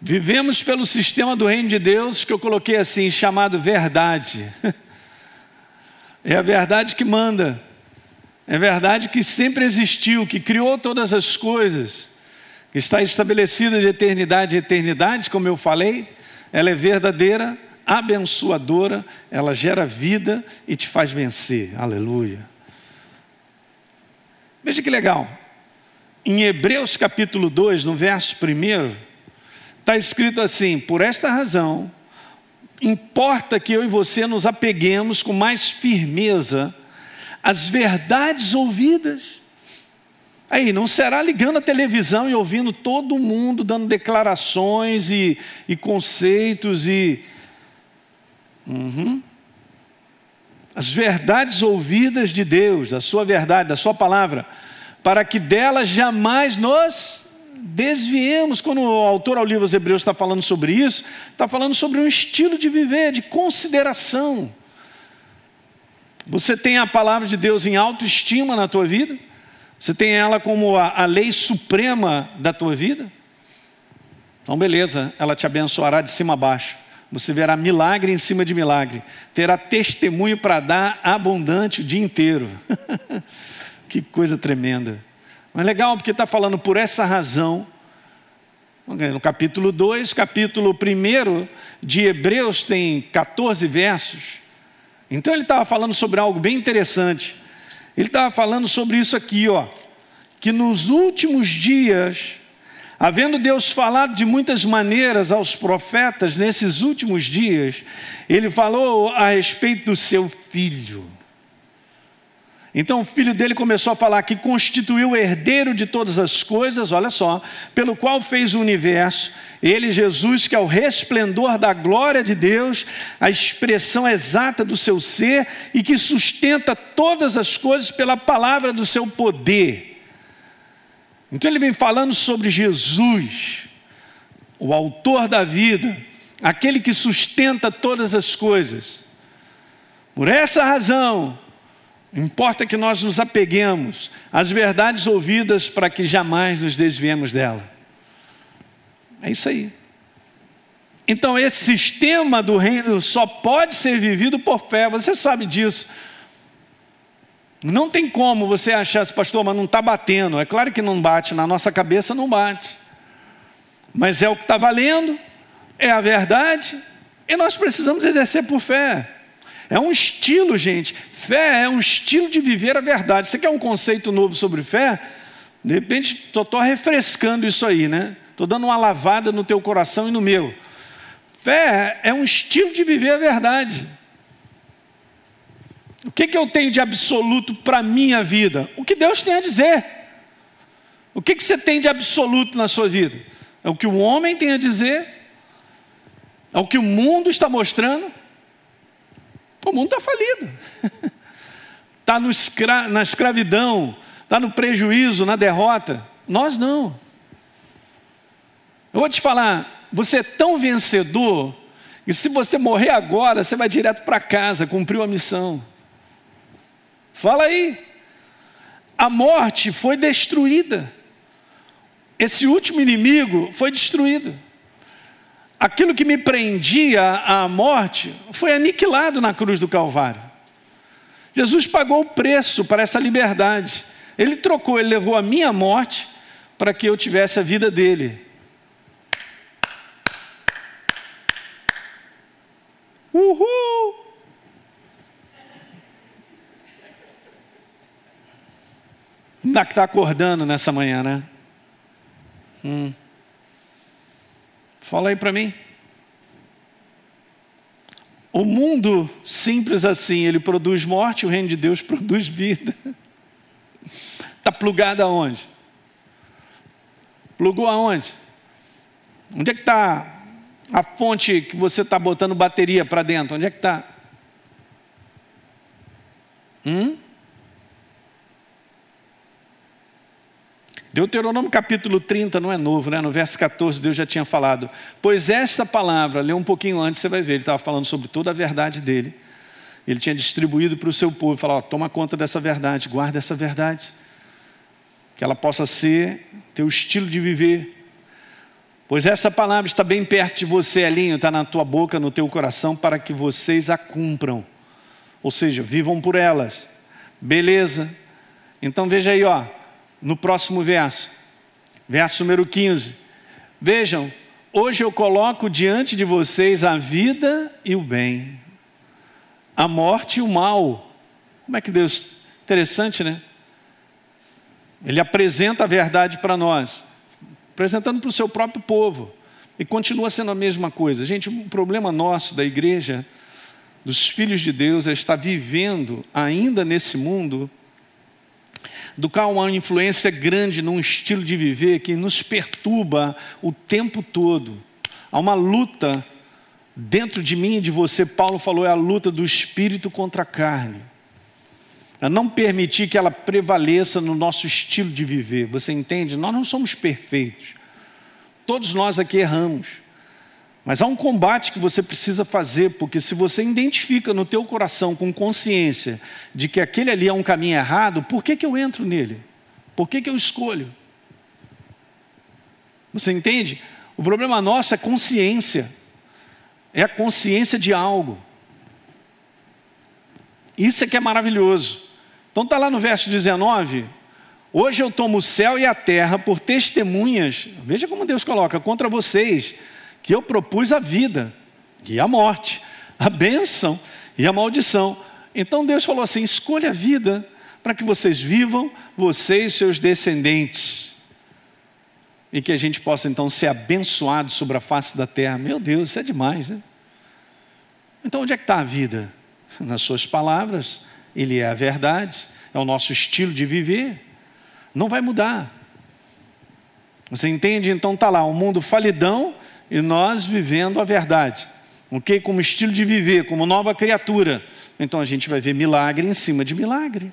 [SPEAKER 2] Vivemos pelo sistema do reino de Deus que eu coloquei assim, chamado verdade. É a verdade que manda. É verdade que sempre existiu, que criou todas as coisas, que está estabelecida de eternidade em eternidade, como eu falei, ela é verdadeira, abençoadora, ela gera vida e te faz vencer. Aleluia. Veja que legal. Em Hebreus capítulo 2, no verso 1, está escrito assim: Por esta razão, importa que eu e você nos apeguemos com mais firmeza às verdades ouvidas. Aí, não será ligando a televisão e ouvindo todo mundo dando declarações e, e conceitos e Uhum. As verdades ouvidas de Deus, da Sua verdade, da Sua palavra, para que delas jamais nos desviemos. Quando o autor ao livro aos Hebreus está falando sobre isso, está falando sobre um estilo de viver, de consideração. Você tem a palavra de Deus em autoestima na tua vida? Você tem ela como a, a lei suprema da tua vida? Então, beleza, ela te abençoará de cima a baixo. Você verá milagre em cima de milagre. Terá testemunho para dar abundante o dia inteiro. que coisa tremenda. Mas legal, porque está falando por essa razão. No capítulo 2, capítulo 1 de Hebreus tem 14 versos. Então ele estava falando sobre algo bem interessante. Ele estava falando sobre isso aqui, ó. Que nos últimos dias Havendo Deus falado de muitas maneiras aos profetas nesses últimos dias, ele falou a respeito do seu filho. Então o filho dele começou a falar que constituiu o herdeiro de todas as coisas, olha só, pelo qual fez o universo, ele, Jesus, que é o resplendor da glória de Deus, a expressão exata do seu ser e que sustenta todas as coisas pela palavra do seu poder. Então ele vem falando sobre Jesus, o autor da vida, aquele que sustenta todas as coisas. Por essa razão, importa que nós nos apeguemos às verdades ouvidas para que jamais nos desviemos dela. É isso aí. Então, esse sistema do reino só pode ser vivido por fé, você sabe disso. Não tem como você achar, pastor, mas não está batendo. É claro que não bate, na nossa cabeça não bate. Mas é o que está valendo, é a verdade, e nós precisamos exercer por fé. É um estilo, gente. Fé é um estilo de viver a verdade. Você quer um conceito novo sobre fé? De repente, estou refrescando isso aí, né? Estou dando uma lavada no teu coração e no meu. Fé é um estilo de viver a verdade. O que, que eu tenho de absoluto para a minha vida? O que Deus tem a dizer. O que, que você tem de absoluto na sua vida? É o que o homem tem a dizer? É o que o mundo está mostrando? O mundo está falido. Está escra na escravidão, está no prejuízo, na derrota. Nós não. Eu vou te falar, você é tão vencedor que se você morrer agora, você vai direto para casa, cumpriu a missão. Fala aí. A morte foi destruída. Esse último inimigo foi destruído. Aquilo que me prendia à morte foi aniquilado na cruz do Calvário. Jesus pagou o preço para essa liberdade. Ele trocou, ele levou a minha morte para que eu tivesse a vida dele. Uhul! Ainda que está acordando nessa manhã, né? Hum. Fala aí para mim. O mundo simples assim, ele produz morte, o reino de Deus produz vida. Está plugado aonde? Plugou aonde? Onde é que está a fonte que você está botando bateria para dentro? Onde é que está? Hum? Deuteronômio capítulo 30 não é novo, né? No verso 14 Deus já tinha falado. Pois esta palavra, lê um pouquinho antes, você vai ver, ele estava falando sobre toda a verdade dele. Ele tinha distribuído para o seu povo, falou: toma conta dessa verdade, guarda essa verdade, que ela possa ser teu estilo de viver. Pois essa palavra está bem perto de você, Elinho, está na tua boca, no teu coração, para que vocês a cumpram. Ou seja, vivam por elas. Beleza? Então veja aí, ó no próximo verso, verso número 15. Vejam, hoje eu coloco diante de vocês a vida e o bem, a morte e o mal. Como é que Deus, interessante, né? Ele apresenta a verdade para nós, apresentando para o seu próprio povo, e continua sendo a mesma coisa. Gente, o problema nosso da igreja, dos filhos de Deus, é estar vivendo ainda nesse mundo do qual uma influência grande num estilo de viver que nos perturba o tempo todo. Há uma luta dentro de mim e de você, Paulo falou, é a luta do espírito contra a carne. A não permitir que ela prevaleça no nosso estilo de viver. Você entende? Nós não somos perfeitos. Todos nós aqui erramos. Mas há um combate que você precisa fazer, porque se você identifica no teu coração com consciência de que aquele ali é um caminho errado, por que, que eu entro nele? Por que, que eu escolho? Você entende? O problema nosso é consciência. É a consciência de algo. Isso é que é maravilhoso. Então está lá no verso 19. Hoje eu tomo o céu e a terra por testemunhas. Veja como Deus coloca contra vocês que eu propus a vida e a morte, a bênção e a maldição. Então Deus falou assim: escolha a vida para que vocês vivam, vocês e seus descendentes. E que a gente possa então ser abençoado sobre a face da terra. Meu Deus, isso é demais, né? Então onde é que está a vida? Nas suas palavras, Ele é a verdade, é o nosso estilo de viver. Não vai mudar. Você entende? Então está lá, um mundo falidão, e nós vivendo a verdade, ok? Como estilo de viver, como nova criatura. Então a gente vai ver milagre em cima de milagre.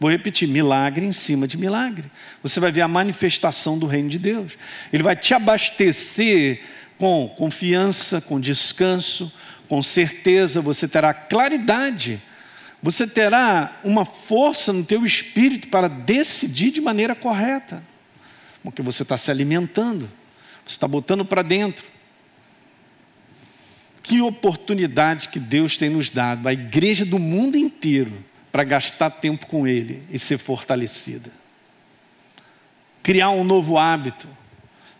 [SPEAKER 2] Vou repetir: milagre em cima de milagre. Você vai ver a manifestação do reino de Deus. Ele vai te abastecer com confiança, com descanso, com certeza. Você terá claridade. Você terá uma força no teu espírito para decidir de maneira correta, porque você está se alimentando, você está botando para dentro. Que oportunidade que Deus tem nos dado, a igreja do mundo inteiro, para gastar tempo com Ele e ser fortalecida. Criar um novo hábito,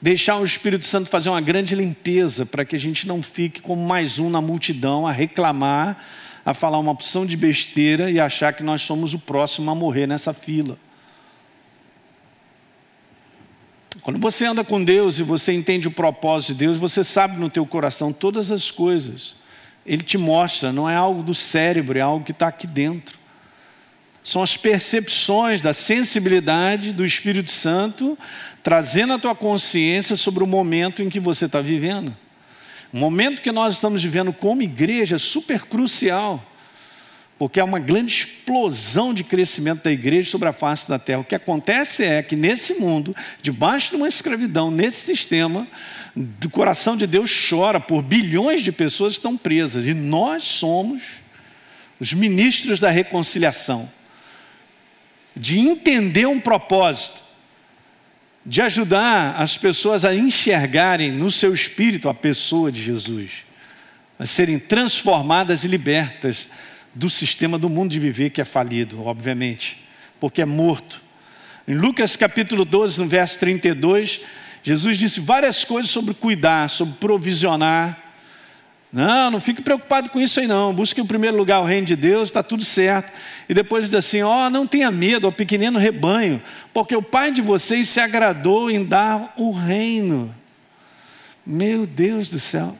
[SPEAKER 2] deixar o Espírito Santo fazer uma grande limpeza para que a gente não fique como mais um na multidão a reclamar, a falar uma opção de besteira e achar que nós somos o próximo a morrer nessa fila. Quando você anda com Deus e você entende o propósito de Deus, você sabe no teu coração todas as coisas. Ele te mostra, não é algo do cérebro, é algo que está aqui dentro. São as percepções da sensibilidade do Espírito Santo trazendo a tua consciência sobre o momento em que você está vivendo. O momento que nós estamos vivendo como igreja é super crucial. Porque há uma grande explosão de crescimento da igreja sobre a face da terra. O que acontece é que nesse mundo, debaixo de uma escravidão, nesse sistema, o coração de Deus chora por bilhões de pessoas que estão presas, e nós somos os ministros da reconciliação, de entender um propósito, de ajudar as pessoas a enxergarem no seu espírito a pessoa de Jesus, a serem transformadas e libertas do sistema do mundo de viver que é falido, obviamente, porque é morto. Em Lucas capítulo 12, no verso 32, Jesus disse várias coisas sobre cuidar, sobre provisionar. Não, não fique preocupado com isso aí não. Busque em primeiro lugar o reino de Deus, está tudo certo. E depois diz assim: ó, oh, não tenha medo, ó pequenino rebanho, porque o Pai de vocês se agradou em dar o reino. Meu Deus do céu.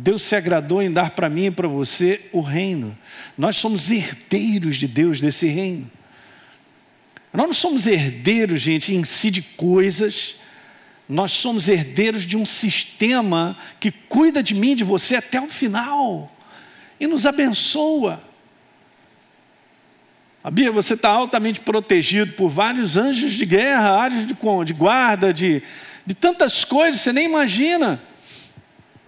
[SPEAKER 2] Deus se agradou em dar para mim e para você o reino. Nós somos herdeiros de Deus desse reino. Nós não somos herdeiros, gente, em si de coisas. Nós somos herdeiros de um sistema que cuida de mim, de você até o final e nos abençoa. Sabia, você está altamente protegido por vários anjos de guerra, áreas de, guarda, de, de tantas coisas, você nem imagina.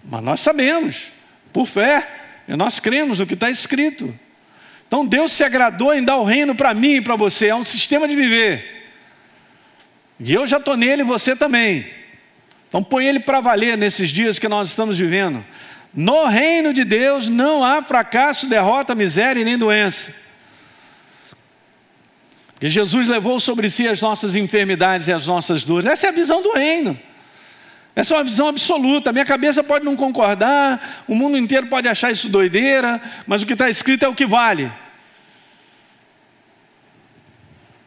[SPEAKER 2] Mas nós sabemos, por fé, e nós cremos no que está escrito. Então Deus se agradou em dar o reino para mim e para você, é um sistema de viver. E eu já estou nele você também. Então põe ele para valer nesses dias que nós estamos vivendo. No reino de Deus não há fracasso, derrota, miséria e nem doença. Porque Jesus levou sobre si as nossas enfermidades e as nossas dores. Essa é a visão do reino. Essa é uma visão absoluta. Minha cabeça pode não concordar, o mundo inteiro pode achar isso doideira, mas o que está escrito é o que vale.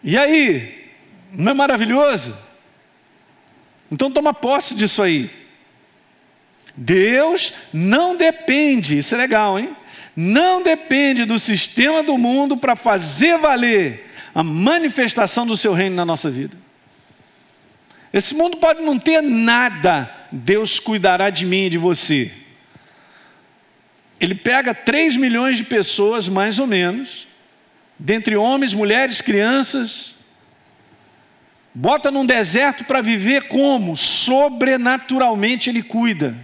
[SPEAKER 2] E aí, não é maravilhoso? Então toma posse disso aí. Deus não depende, isso é legal, hein? Não depende do sistema do mundo para fazer valer a manifestação do seu reino na nossa vida. Esse mundo pode não ter nada, Deus cuidará de mim e de você. Ele pega 3 milhões de pessoas, mais ou menos, dentre homens, mulheres, crianças, bota num deserto para viver como? Sobrenaturalmente Ele cuida,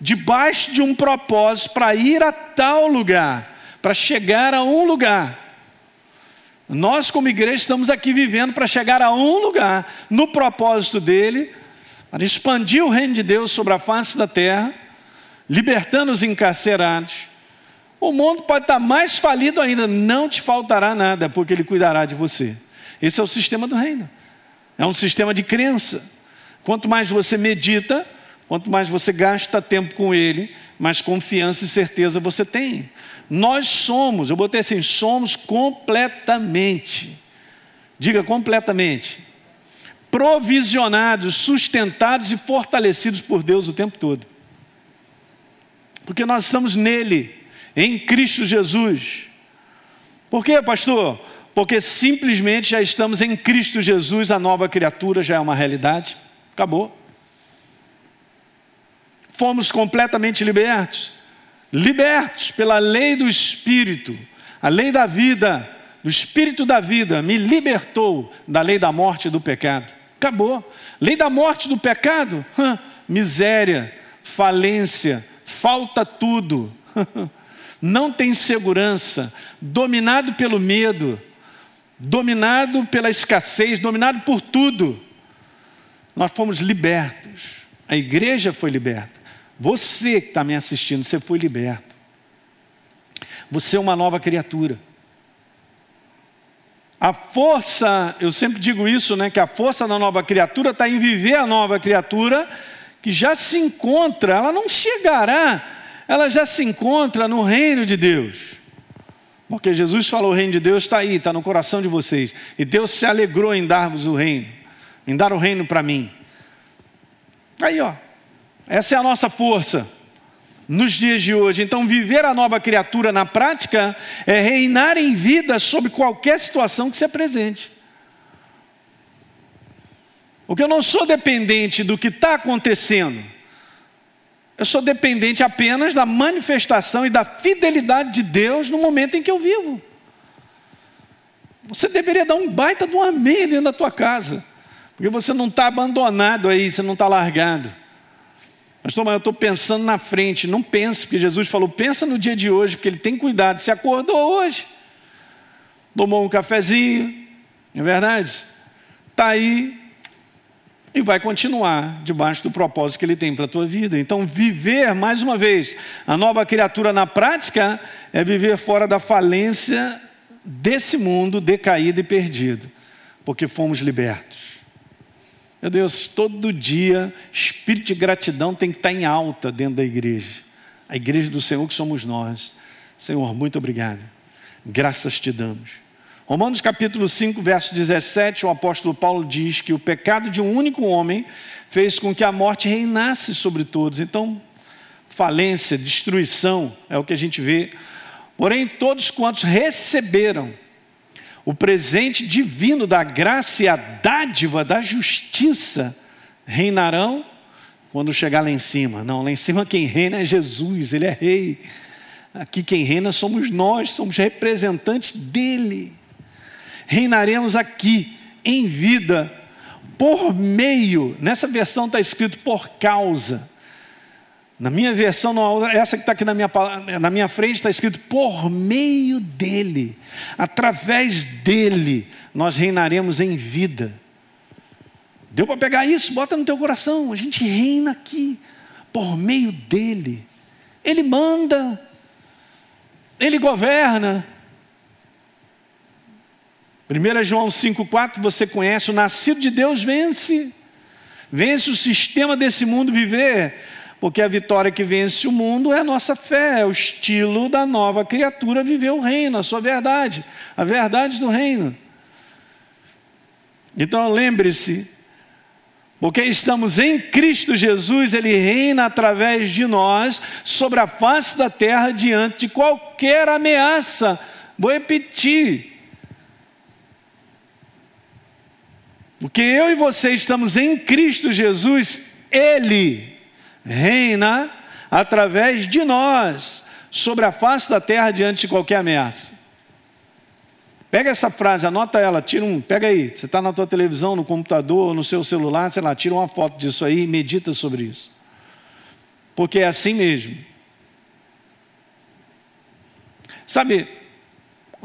[SPEAKER 2] debaixo de um propósito para ir a tal lugar, para chegar a um lugar. Nós, como igreja, estamos aqui vivendo para chegar a um lugar, no propósito dele, para expandir o reino de Deus sobre a face da terra, libertando os encarcerados. O mundo pode estar mais falido ainda, não te faltará nada, porque ele cuidará de você. Esse é o sistema do reino. É um sistema de crença. Quanto mais você medita, quanto mais você gasta tempo com ele, mais confiança e certeza você tem. Nós somos, eu botei assim, somos completamente, diga completamente, provisionados, sustentados e fortalecidos por Deus o tempo todo. Porque nós estamos nele, em Cristo Jesus. Por quê, pastor? Porque simplesmente já estamos em Cristo Jesus, a nova criatura já é uma realidade. Acabou. Fomos completamente libertos libertos pela lei do Espírito, a lei da vida, do Espírito da vida, me libertou da lei da morte e do pecado. Acabou. Lei da morte e do pecado? Miséria, falência, falta tudo. Não tem segurança, dominado pelo medo, dominado pela escassez, dominado por tudo. Nós fomos libertos. A igreja foi liberta. Você que está me assistindo, você foi liberto. Você é uma nova criatura. A força, eu sempre digo isso, né? Que a força da nova criatura está em viver a nova criatura que já se encontra, ela não chegará, ela já se encontra no reino de Deus. Porque Jesus falou: o reino de Deus está aí, está no coração de vocês. E Deus se alegrou em dar-vos o reino, em dar o reino para mim. Aí, ó, essa é a nossa força nos dias de hoje. Então, viver a nova criatura na prática é reinar em vida sobre qualquer situação que se apresente. Porque eu não sou dependente do que está acontecendo. Eu sou dependente apenas da manifestação e da fidelidade de Deus no momento em que eu vivo. Você deveria dar um baita de um amém dentro da tua casa, porque você não está abandonado aí, você não está largado. Pastor, mas eu estou pensando na frente, não pense, porque Jesus falou: pensa no dia de hoje, porque Ele tem cuidado. Você acordou hoje, tomou um cafezinho, não é verdade? Está aí, e vai continuar debaixo do propósito que Ele tem para a tua vida. Então, viver, mais uma vez, a nova criatura na prática é viver fora da falência desse mundo decaído e perdido, porque fomos libertos. Meu Deus, todo dia, espírito de gratidão tem que estar em alta dentro da igreja. A igreja do Senhor que somos nós. Senhor, muito obrigado. Graças te damos. Romanos capítulo 5, verso 17, o apóstolo Paulo diz que o pecado de um único homem fez com que a morte reinasse sobre todos. Então, falência, destruição é o que a gente vê. Porém, todos quantos receberam o presente divino da graça e a dádiva da justiça reinarão quando chegar lá em cima. Não, lá em cima quem reina é Jesus, ele é rei. Aqui quem reina somos nós, somos representantes dele reinaremos aqui em vida por meio, nessa versão está escrito por causa. Na minha versão, essa que está aqui na minha, na minha frente, está escrito por meio dele, através dele, nós reinaremos em vida. Deu para pegar isso? Bota no teu coração. A gente reina aqui, por meio dele. Ele manda, ele governa, 1 João 5,4 você conhece: o nascido de Deus vence, vence o sistema desse mundo viver, porque a vitória que vence o mundo é a nossa fé, é o estilo da nova criatura viver o reino, a sua verdade, a verdade do reino. Então lembre-se, porque estamos em Cristo Jesus, Ele reina através de nós sobre a face da terra diante de qualquer ameaça. Vou repetir Porque eu e você estamos em Cristo Jesus, Ele reina através de nós sobre a face da terra diante de qualquer ameaça. Pega essa frase, anota ela, tira um, pega aí, você está na tua televisão, no computador, no seu celular, sei lá, tira uma foto disso aí e medita sobre isso. Porque é assim mesmo. Sabe,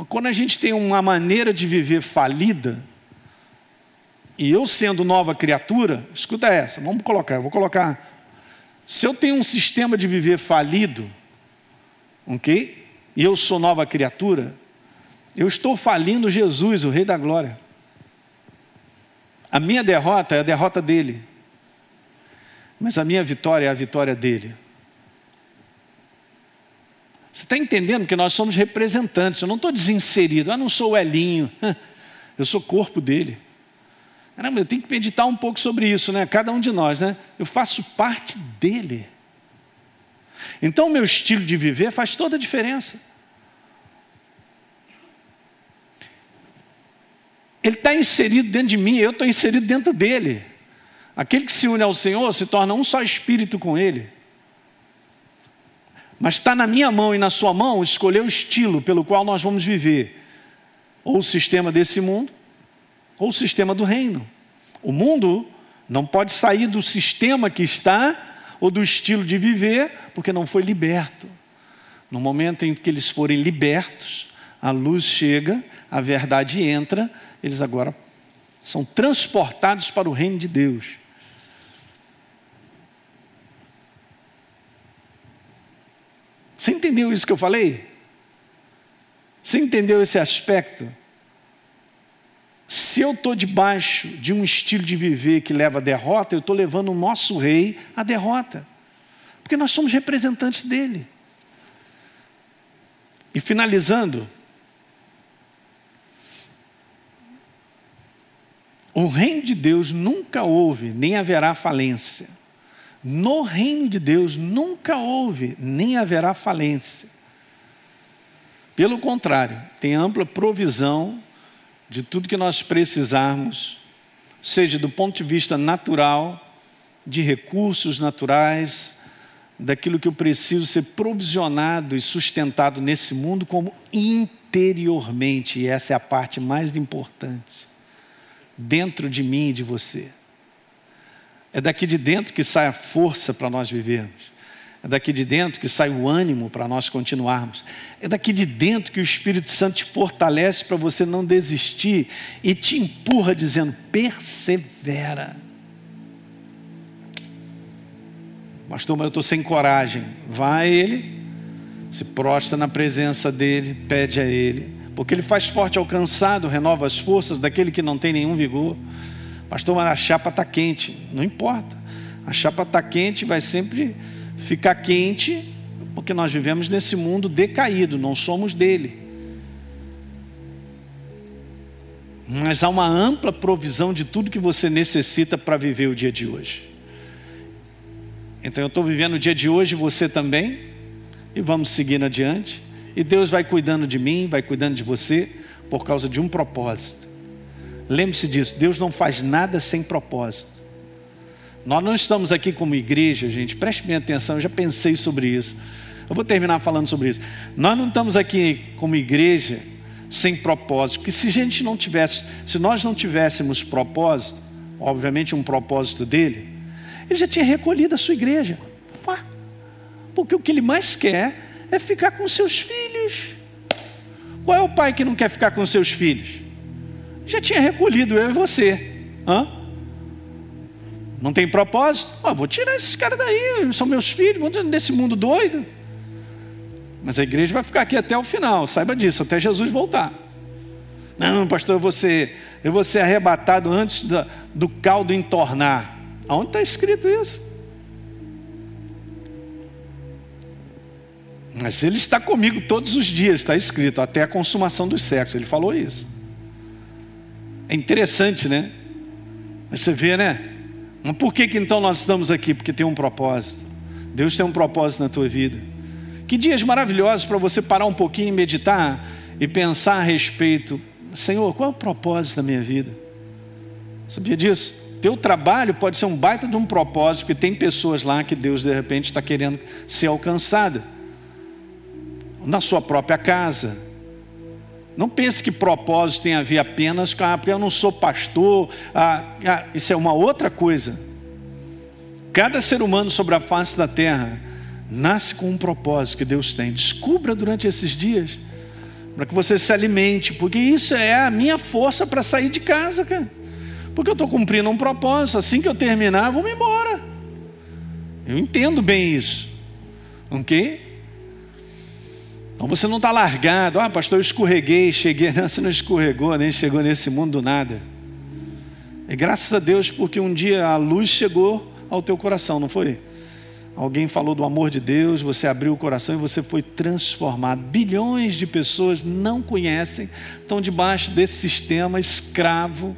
[SPEAKER 2] quando a gente tem uma maneira de viver falida, e eu sendo nova criatura, escuta essa, vamos colocar, eu vou colocar. Se eu tenho um sistema de viver falido, ok? E eu sou nova criatura, eu estou falindo Jesus, o Rei da Glória. A minha derrota é a derrota dele, mas a minha vitória é a vitória dele. Você está entendendo que nós somos representantes, eu não estou desinserido, eu não sou o Elinho, eu sou corpo dele. Caramba, eu tenho que meditar um pouco sobre isso, né? Cada um de nós, né? Eu faço parte dele. Então, o meu estilo de viver faz toda a diferença. Ele está inserido dentro de mim, eu estou inserido dentro dele. Aquele que se une ao Senhor se torna um só espírito com Ele. Mas está na minha mão e na sua mão escolher o estilo pelo qual nós vamos viver. Ou o sistema desse mundo, ou o sistema do reino. O mundo não pode sair do sistema que está ou do estilo de viver, porque não foi liberto. No momento em que eles forem libertos, a luz chega, a verdade entra, eles agora são transportados para o reino de Deus. Você entendeu isso que eu falei? Você entendeu esse aspecto? Se eu estou debaixo de um estilo de viver que leva à derrota, eu estou levando o nosso rei à derrota. Porque nós somos representantes dele. E finalizando, o reino de Deus nunca houve, nem haverá falência. No reino de Deus nunca houve, nem haverá falência. Pelo contrário, tem ampla provisão de tudo que nós precisarmos, seja do ponto de vista natural, de recursos naturais, daquilo que eu preciso ser provisionado e sustentado nesse mundo, como interiormente, e essa é a parte mais importante, dentro de mim e de você. É daqui de dentro que sai a força para nós vivermos. É daqui de dentro que sai o ânimo para nós continuarmos. É daqui de dentro que o Espírito Santo te fortalece para você não desistir e te empurra dizendo: persevera. Pastor, mas eu estou sem coragem. Vai ele, se prostra na presença dele, pede a ele, porque ele faz forte ao cansado, renova as forças daquele que não tem nenhum vigor. Pastor, mas a chapa está quente. Não importa. A chapa está quente, vai sempre ficar quente, porque nós vivemos nesse mundo decaído, não somos dele. Mas há uma ampla provisão de tudo que você necessita para viver o dia de hoje. Então eu estou vivendo o dia de hoje, você também, e vamos seguindo adiante. E Deus vai cuidando de mim, vai cuidando de você, por causa de um propósito. Lembre-se disso: Deus não faz nada sem propósito. Nós não estamos aqui como igreja, gente, preste bem atenção, eu já pensei sobre isso. Eu vou terminar falando sobre isso. Nós não estamos aqui como igreja sem propósito, porque se a gente não tivesse, se nós não tivéssemos propósito, obviamente um propósito dele, ele já tinha recolhido a sua igreja. Porque o que ele mais quer é ficar com seus filhos. Qual é o pai que não quer ficar com seus filhos? Já tinha recolhido eu e você. Hã? Não tem propósito? Oh, vou tirar esses caras daí, são meus filhos, vou desse mundo doido. Mas a igreja vai ficar aqui até o final, saiba disso, até Jesus voltar. Não, pastor, eu vou ser, eu vou ser arrebatado antes do, do caldo entornar. Aonde está escrito isso? Mas ele está comigo todos os dias, está escrito, até a consumação dos séculos. Ele falou isso. É interessante, né? Você vê, né? Mas por que, que então nós estamos aqui? Porque tem um propósito. Deus tem um propósito na tua vida. Que dias maravilhosos para você parar um pouquinho e meditar e pensar a respeito. Senhor, qual é o propósito da minha vida? Sabia disso? Teu trabalho pode ser um baita de um propósito, porque tem pessoas lá que Deus de repente está querendo ser alcançada. Na sua própria casa. Não pense que propósito tem a ver apenas com, ah, porque eu não sou pastor, ah, ah, isso é uma outra coisa. Cada ser humano sobre a face da terra nasce com um propósito que Deus tem. Descubra durante esses dias, para que você se alimente, porque isso é a minha força para sair de casa, cara. Porque eu estou cumprindo um propósito. Assim que eu terminar, vou me embora. Eu entendo bem isso. Ok? Então você não está largado. Ah, pastor, eu escorreguei, cheguei. Não, você não escorregou, nem chegou nesse mundo do nada. E graças a Deus, porque um dia a luz chegou ao teu coração, não foi? Alguém falou do amor de Deus, você abriu o coração e você foi transformado. Bilhões de pessoas não conhecem, estão debaixo desse sistema escravo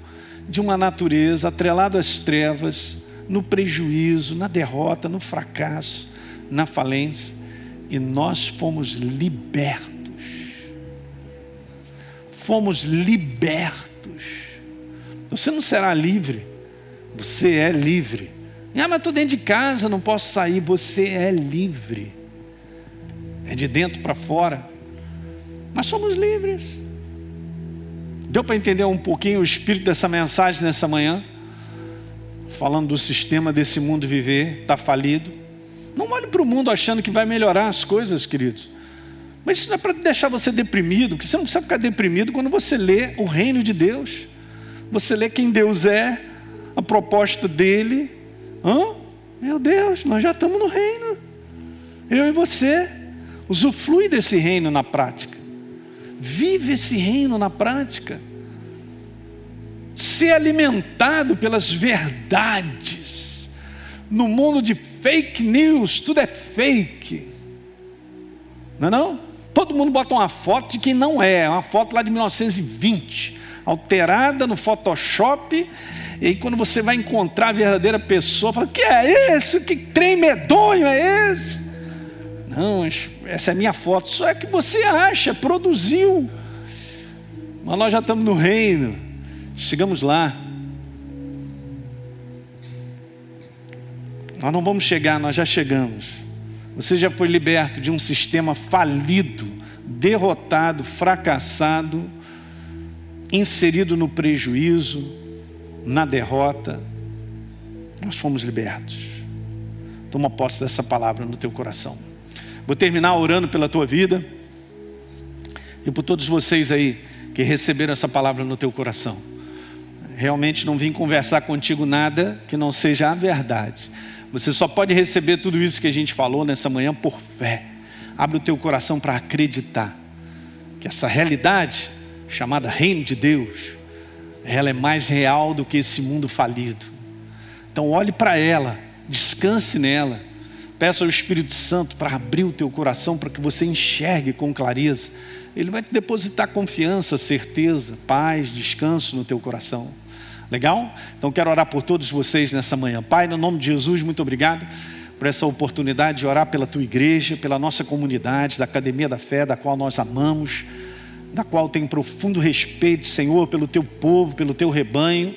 [SPEAKER 2] de uma natureza atrelada às trevas, no prejuízo, na derrota, no fracasso, na falência, e nós fomos libertos. Fomos libertos. Você não será livre, você é livre. Ah, mas estou dentro de casa, não posso sair. Você é livre. É de dentro para fora. Nós somos livres. Deu para entender um pouquinho o espírito dessa mensagem nessa manhã? Falando do sistema desse mundo viver, está falido. Não olhe para o mundo achando que vai melhorar as coisas, queridos. Mas isso não é para deixar você deprimido, porque você não precisa ficar deprimido quando você lê o reino de Deus. Você lê quem Deus é, a proposta dele. Hã? Meu Deus, nós já estamos no reino. Eu e você. Usufrui desse reino na prática. Vive esse reino na prática. Ser alimentado pelas verdades. No mundo de fake news, tudo é fake. Não é não? Todo mundo bota uma foto de quem não é, uma foto lá de 1920, alterada no Photoshop, e aí quando você vai encontrar a verdadeira pessoa, fala: "Que é isso? Que trem medonho é esse?" Não, essa é a minha foto. Só é que você acha, produziu. Mas nós já estamos no reino. Chegamos lá. Nós não vamos chegar, nós já chegamos. Você já foi liberto de um sistema falido, derrotado, fracassado, inserido no prejuízo, na derrota. Nós fomos libertos. Toma posse dessa palavra no teu coração. Vou terminar orando pela tua vida e por todos vocês aí que receberam essa palavra no teu coração. Realmente não vim conversar contigo nada que não seja a verdade. Você só pode receber tudo isso que a gente falou nessa manhã por fé. Abre o teu coração para acreditar que essa realidade chamada reino de Deus, ela é mais real do que esse mundo falido. Então olhe para ela descanse nela. Peça ao Espírito Santo para abrir o teu coração para que você enxergue com clareza. Ele vai te depositar confiança, certeza, paz, descanso no teu coração. Legal? Então quero orar por todos vocês nessa manhã. Pai, no nome de Jesus, muito obrigado por essa oportunidade de orar pela tua igreja, pela nossa comunidade, da Academia da Fé, da qual nós amamos, da qual tenho profundo respeito, Senhor, pelo teu povo, pelo teu rebanho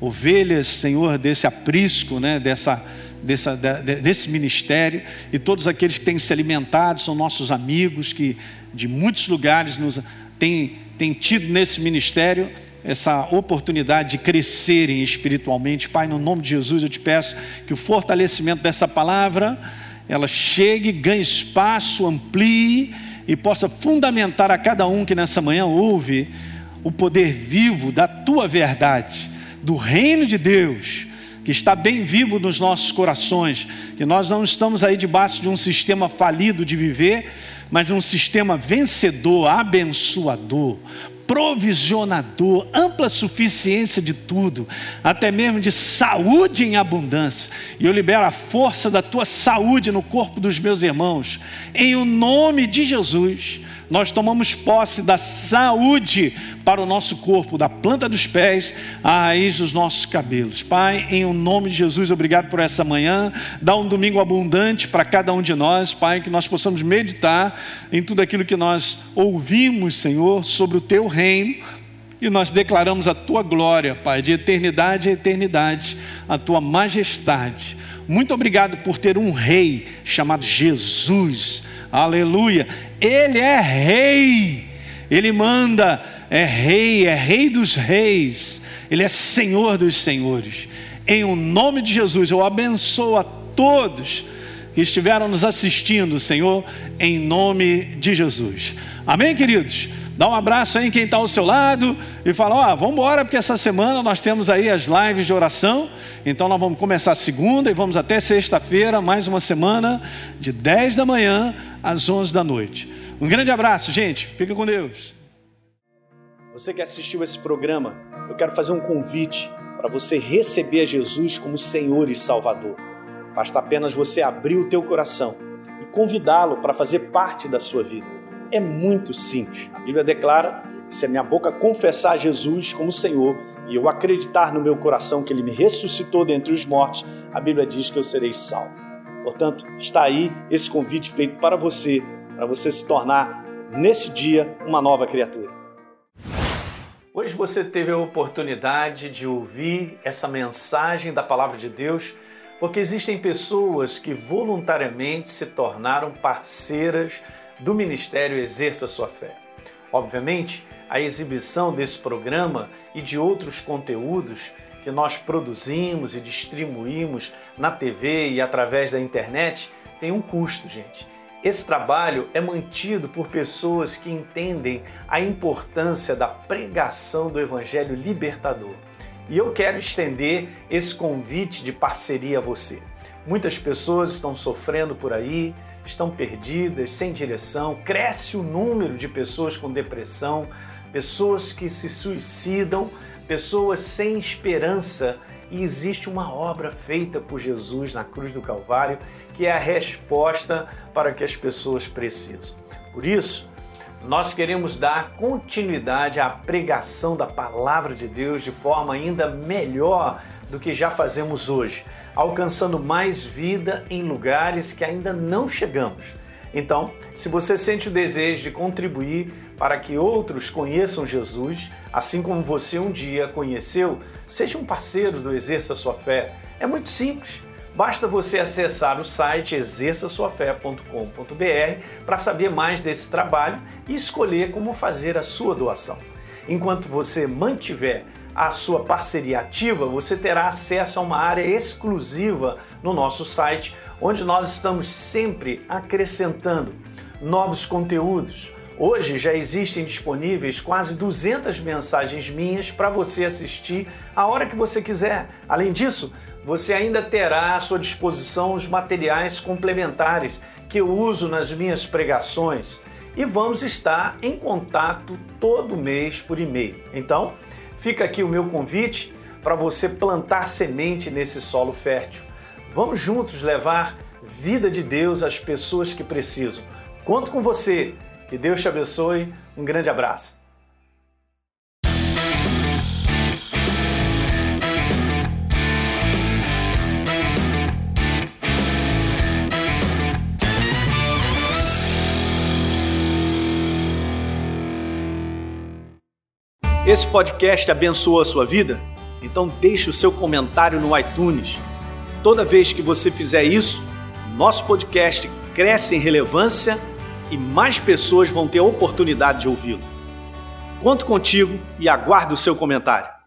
[SPEAKER 2] ovelhas, Senhor, desse aprisco, né, dessa, dessa, desse ministério, e todos aqueles que têm se alimentado são nossos amigos, que de muitos lugares nos têm, têm tido nesse ministério essa oportunidade de crescerem espiritualmente. Pai, no nome de Jesus, eu te peço que o fortalecimento dessa palavra, ela chegue, ganhe espaço, amplie e possa fundamentar a cada um que nessa manhã ouve o poder vivo da tua verdade do reino de Deus, que está bem vivo nos nossos corações, que nós não estamos aí debaixo de um sistema falido de viver, mas de um sistema vencedor, abençoador, provisionador, ampla suficiência de tudo, até mesmo de saúde em abundância. E eu libero a força da tua saúde no corpo dos meus irmãos, em o nome de Jesus nós tomamos posse da saúde para o nosso corpo, da planta dos pés à raiz dos nossos cabelos. Pai, em o nome de Jesus, obrigado por essa manhã. Dá um domingo abundante para cada um de nós, Pai, que nós possamos meditar em tudo aquilo que nós ouvimos, Senhor, sobre o teu reino. E nós declaramos a tua glória, Pai, de eternidade a eternidade, a tua majestade. Muito obrigado por ter um rei chamado Jesus Aleluia. Ele é rei. Ele manda, é rei, é rei dos reis. Ele é senhor dos senhores. Em o nome de Jesus, eu abençoo a todos que estiveram nos assistindo, Senhor, em nome de Jesus. Amém, queridos? Dá um abraço aí em quem está ao seu lado e fala: Ó, oh, vamos embora, porque essa semana nós temos aí as lives de oração. Então nós vamos começar segunda e vamos até sexta-feira, mais uma semana, de 10 da manhã às 11 da noite. Um grande abraço, gente. Fica com Deus. Você que assistiu esse programa, eu quero fazer um convite para você receber Jesus como Senhor e Salvador. Basta apenas você abrir o teu coração e convidá-lo para fazer parte da sua vida é muito simples. A Bíblia declara que se a minha boca confessar Jesus como Senhor e eu acreditar no meu coração que Ele me ressuscitou dentre os mortos, a Bíblia diz que eu serei salvo. Portanto, está aí esse convite feito para você, para você se tornar, nesse dia, uma nova criatura. Hoje você teve a oportunidade de ouvir essa mensagem da Palavra de Deus, porque existem pessoas que voluntariamente se tornaram parceiras do Ministério Exerça Sua Fé. Obviamente, a exibição desse programa e de outros conteúdos que nós produzimos e distribuímos na TV e através da internet tem um custo, gente. Esse trabalho é mantido por pessoas que entendem a importância da pregação do Evangelho libertador. E eu quero estender esse convite de parceria a você. Muitas pessoas estão sofrendo por aí, estão perdidas, sem direção, cresce o número de pessoas com depressão, pessoas que se suicidam, pessoas sem esperança. E existe uma obra feita por Jesus na cruz do Calvário que é a resposta para que as pessoas precisam. Por isso, nós queremos dar continuidade à pregação da palavra de Deus de forma ainda melhor do que já fazemos hoje, alcançando mais vida em lugares que ainda não chegamos. Então, se você sente o desejo de contribuir para que outros conheçam Jesus, assim como você um dia conheceu, seja um parceiro do Exerça Sua Fé. É muito simples. Basta você acessar o site exerçasuafé.com.br para saber mais desse trabalho e escolher como fazer a sua doação. Enquanto você mantiver a sua parceria ativa, você terá acesso a uma área exclusiva no nosso site, onde nós estamos sempre acrescentando novos conteúdos. Hoje já existem disponíveis quase 200 mensagens minhas para você assistir a hora que você quiser. Além disso, você ainda terá à sua disposição os materiais complementares que eu uso nas minhas pregações e vamos estar em contato todo mês por e-mail. Então, fica aqui o meu convite para você plantar semente nesse solo fértil. Vamos juntos levar vida de Deus às pessoas que precisam. Conto com você. Que Deus te abençoe. Um grande abraço. Esse podcast abençoou a sua vida? Então deixe o seu comentário no iTunes. Toda vez que você fizer isso, nosso podcast cresce em relevância e mais pessoas vão ter a oportunidade de ouvi-lo. Conto contigo e aguardo o seu comentário.